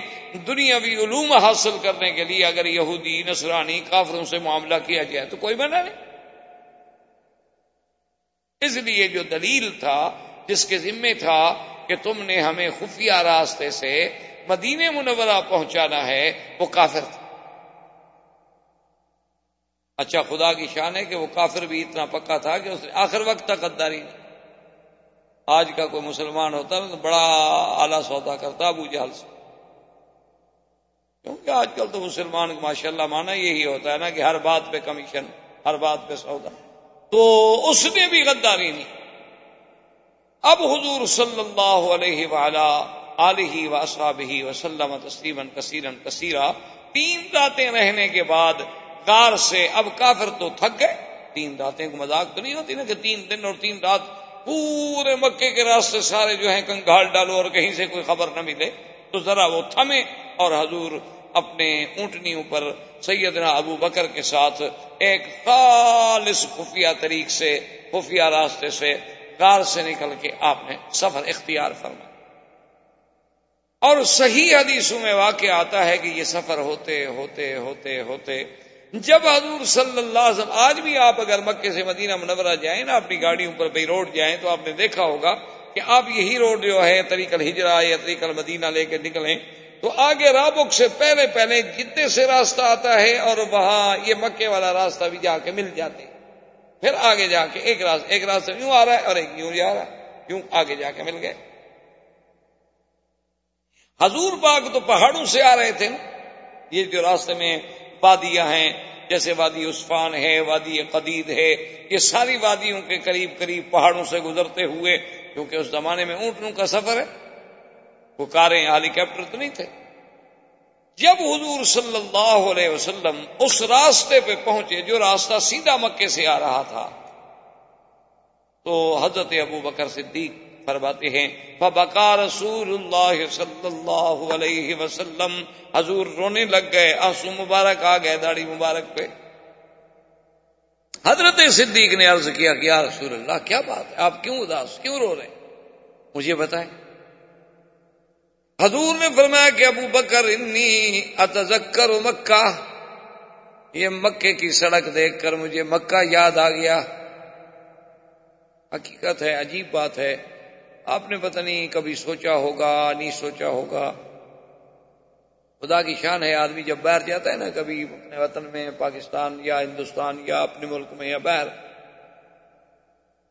[SPEAKER 2] دنیاوی علوم حاصل کرنے کے لیے اگر یہودی، نصرانی، کافروں سے معاملہ کیا جائے تو کوئی منع نہیں۔ اس لیے جو دلیل تھا، جس کے ذمے تھا کہ تم نے ہمیں خفیہ راستے سے مدینہ منورہ پہنچانا ہے، وہ کافر تھا۔ اچھا خدا کی شان ہے کہ وہ کافر بھی اتنا پکا تھا کہ اس نے آخر وقت تک غداری نہیں آج کا کوئی مسلمان ہوتا نا تو بڑا اعلی سودا کرتا ابو جہل سے۔ کیونکہ آج کل تو مسلمان ماشاء اللہ مانا یہی ہوتا ہے نا کہ ہر بات پہ کمیشن، ہر بات پہ سودا۔ تو اس نے بھی غداری نہیں اب حضور صلی اللہ علیہ ولا علیہ وصاب ہی وسلم تسلیمن کثیرن کثیرہ تین راتیں رہنے کے بعد کار سے اب کافر تو تھک گئے۔ تین راتیں کو مذاق تو نہیں ہوتی نا کہ تین دن اور تین رات پورے مکے کے راستے سارے جو ہیں کنگال ڈالو اور کہیں سے کوئی خبر نہ ملے۔ تو ذرا وہ تھمے اور حضور اپنے اونٹنیوں پر سیدنا ابو بکر کے ساتھ ایک خالص خفیہ طریق سے، خفیہ راستے سے کار سے نکل کے آپ نے سفر اختیار فرمایا۔ اور صحیح حدیثوں میں واقع آتا ہے کہ یہ سفر ہوتے ہوتے ہوتے ہوتے۔ جب حضور صلی اللہ علیہ وسلم، آج بھی آپ اگر مکے سے مدینہ منورہ جائیں نا اپنی گاڑیوں پر بھائی روڈ جائیں، تو آپ نے دیکھا ہوگا کہ آپ یہی روڈ جو ہے، طریق الحجرا یا طریق المدینہ لے کے نکلیں۔ تو آگے رابق سے پہلے پہلے جتنے سے راستہ آتا ہے اور وہاں یہ مکے والا راستہ بھی جا کے مل جاتے۔ پھر آگے جا کے ایک راستہ ایک راستہ یوں آ رہا ہے اور ایک یوں جا رہا ہے۔ یوں آگے جا کے مل گئے۔ حضور پاک تو پہاڑوں سے آ رہے تھے یہ جو راستے میں وادیاں ہیں، جیسے وادی عثفان ہے، وادی قدید ہے، یہ ساری وادیوں کے قریب قریب پہاڑوں سے گزرتے ہوئے، کیونکہ اس زمانے میں اونٹوں کا سفر ہے وہ کاریں ہیلی کاپٹر تو نہیں تھے۔ جب حضور صلی اللہ علیہ وسلم اس راستے پہ پہنچے، جو راستہ سیدھا مکے سے آ رہا تھا، تو حضرت ابو بکر صدیق فرماتے ہیں فبکا رسول اللہ صلی اللہ علیہ وسلم۔ حضور رونے لگ گئے، آنسو مبارک آ گئے، داڑھی مبارک پہ۔ حضرت صدیق نے عرض کیا کہ، یا رسول اللہ، کیا بات ہے؟ آپ کیوں اداس، کیوں رو رہے ہیں؟ مجھے بتائیں۔ حضور نے فرمایا کہ، ابو بکر انی اتذکر مکہ۔ یہ مکے کی سڑک دیکھ کر مجھے مکہ یاد آ گیا۔ حقیقت ہے، عجیب بات ہے۔ آپ نے پتہ نہیں کبھی سوچا ہوگا، نہیں سوچا ہوگا۔ خدا کی شان ہے، آدمی جب باہر جاتا ہے نا، کبھی اپنے وطن میں، پاکستان یا ہندوستان یا اپنے ملک میں یا باہر۔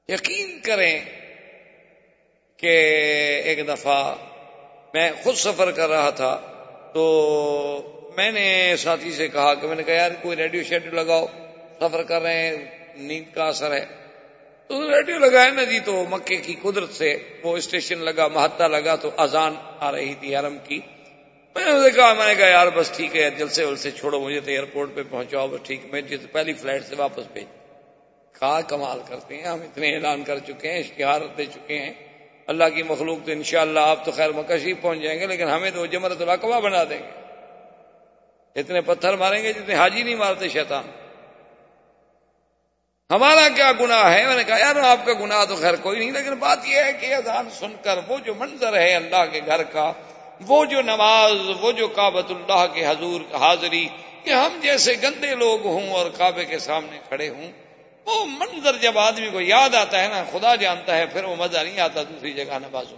[SPEAKER 2] یقین کریں کہ ایک دفعہ میں خود سفر کر رہا تھا، تو میں نے ساتھی سے کہا کہ میں نے کہا، یار، کوئی ریڈیو شیڈیو لگاؤ، سفر کر رہے ہیں، نیند کا اثر ہے۔ تو ریڈیو لگایا نا جی تو مکے کی قدرت سے، وہ اسٹیشن لگا مہتا لگا تو اذان آ رہی تھی حرم کی۔ میں نے کہا میں نے کہا، یار بس ٹھیک ہے، جلسے ولسے چھوڑو، مجھے تو ایئرپورٹ پہ پہنچاؤ، بس ٹھیک میں جس پہلی فلائٹ سے واپس بھیج۔ کہا، کمال کرتے ہیں، ہم اتنے اعلان کر چکے ہیں اشتہار دے چکے ہیں۔ اللہ کی مخلوق تو انشاءاللہ آپ تو خیر مکشی پہنچ جائیں گے، لیکن ہمیں تو جمرت القبہ بنا دیں گے۔ اتنے پتھر ماریں گے جتنے حاجی نہیں مارتے، شیطان۔ ہمارا کیا گناہ ہے؟ میں نے کہا، یار، آپ کا گناہ تو خیر کوئی نہیں، لیکن بات یہ ہے کہ اذان سن کر وہ جو منظر ہے اللہ کے گھر کا، وہ جو نماز، وہ جو کابت اللہ کے حضور، حاضری، کہ ہم جیسے گندے لوگ ہوں اور کعبے کے سامنے کھڑے ہوں، وہ منظر جب آدمی کو یاد آتا ہے نا، خدا جانتا ہے، پھر وہ مزہ نہیں آتا دوسری جگہ نمازوں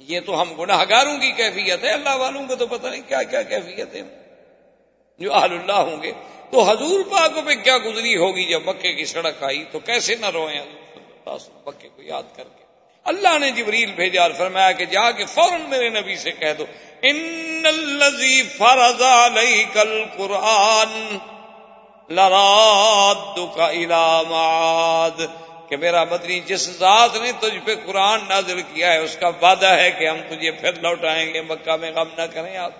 [SPEAKER 2] یہ تو ہم گناہ گاروں کی کیفیت ہے، اللہ والوں کو تو پتہ نہیں کیا کیا کیفیت ہے۔ جو آل اللہ ہوں گے تو حضور پاک پہ کیا گزری ہوگی جب مکے کی سڑک آئی؟ تو کیسے نہ روئیں مکے کو یاد کر کے۔ اللہ نے جبریل بھیجا اور فرمایا کہ جا کے فوراً میرے نبی سے کہہ دو، ان الذی فرض علیک القرآن لرادک الى معاد. کہ میرا مدنی جس ذات نے تجھ پہ قرآن نازل کیا ہے، اس کا وعدہ ہے کہ ہم تجھے پھر لوٹائیں گے، مکہ میں غم نہ کریں آپ۔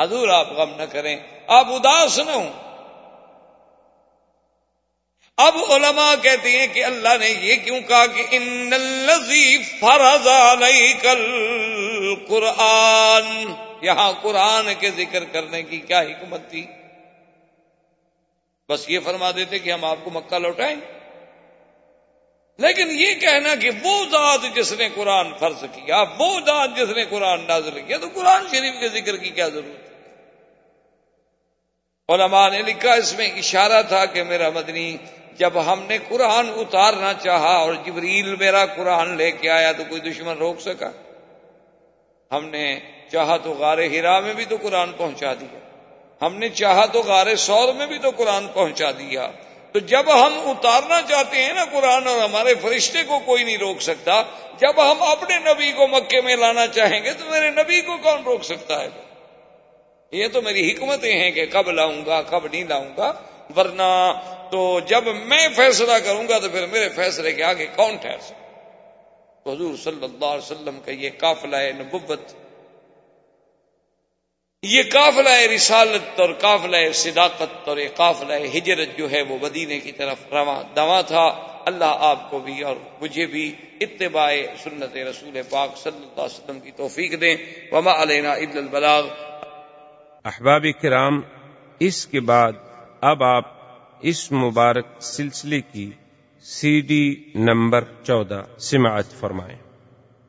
[SPEAKER 2] حضور آپ غم نہ کریں۔ آپ اداس نہ ہوں۔ اب علماء کہتے ہیں کہ اللہ نے یہ کیوں کہا کہ ان فرض علیک القرآن؟ یہاں قرآن کے ذکر کرنے کی کیا حکمت تھی؟ بس یہ فرما دیتے کہ ہم آپ کو مکہ لوٹائیں۔ لیکن یہ کہنا کہ وہ ذات جس نے قرآن فرض کیا، وہ ذات جس نے قرآن نازل کیا، تو قرآن شریف کے ذکر کی کیا ضرورت ہے؟ علماء نے لکھا اس میں اشارہ تھا کہ میرا مدنی جب ہم نے قرآن اتارنا چاہا اور جبریل میرا قرآن لے کے آیا تو کوئی دشمن روک سکا؟ ہم نے چاہا تو غار ہرا میں بھی تو قرآن پہنچا دیا۔ ہم نے چاہا تو غار سور میں بھی تو قرآن پہنچا دیا۔ تو جب ہم اتارنا چاہتے ہیں نا قرآن اور ہمارے فرشتے کو کوئی نہیں روک سکتا، جب ہم اپنے نبی کو مکے میں لانا چاہیں گے تو میرے نبی کو کون روک سکتا ہے؟ یہ تو میری حکمتیں ہیں کہ کب لاؤں گا، کب نہیں لاؤں گا۔ ورنہ تو جب میں فیصلہ کروں گا تو پھر میرے فیصلے کے آگے کون ٹھہر سکتا؟ تو حضور صلی اللہ علیہ وسلم کا یہ قافلہ نبوت، یہ قافلہ رسالت اور قافلہ صداقت اور یہ قافلہ ہجرت جو ہے وہ مدینے کی طرف رواں دوا تھا۔ اللہ آپ کو بھی اور مجھے بھی اتباع سنت رسول پاک صلی اللہ علیہ وسلم کی توفیق دیں۔ وما علینا عید البلاغ۔
[SPEAKER 1] احباب کرام، اس کے بعد اب آپ اس مبارک سلسلے کی سی ڈی نمبر چودہ سماعت فرمائیں۔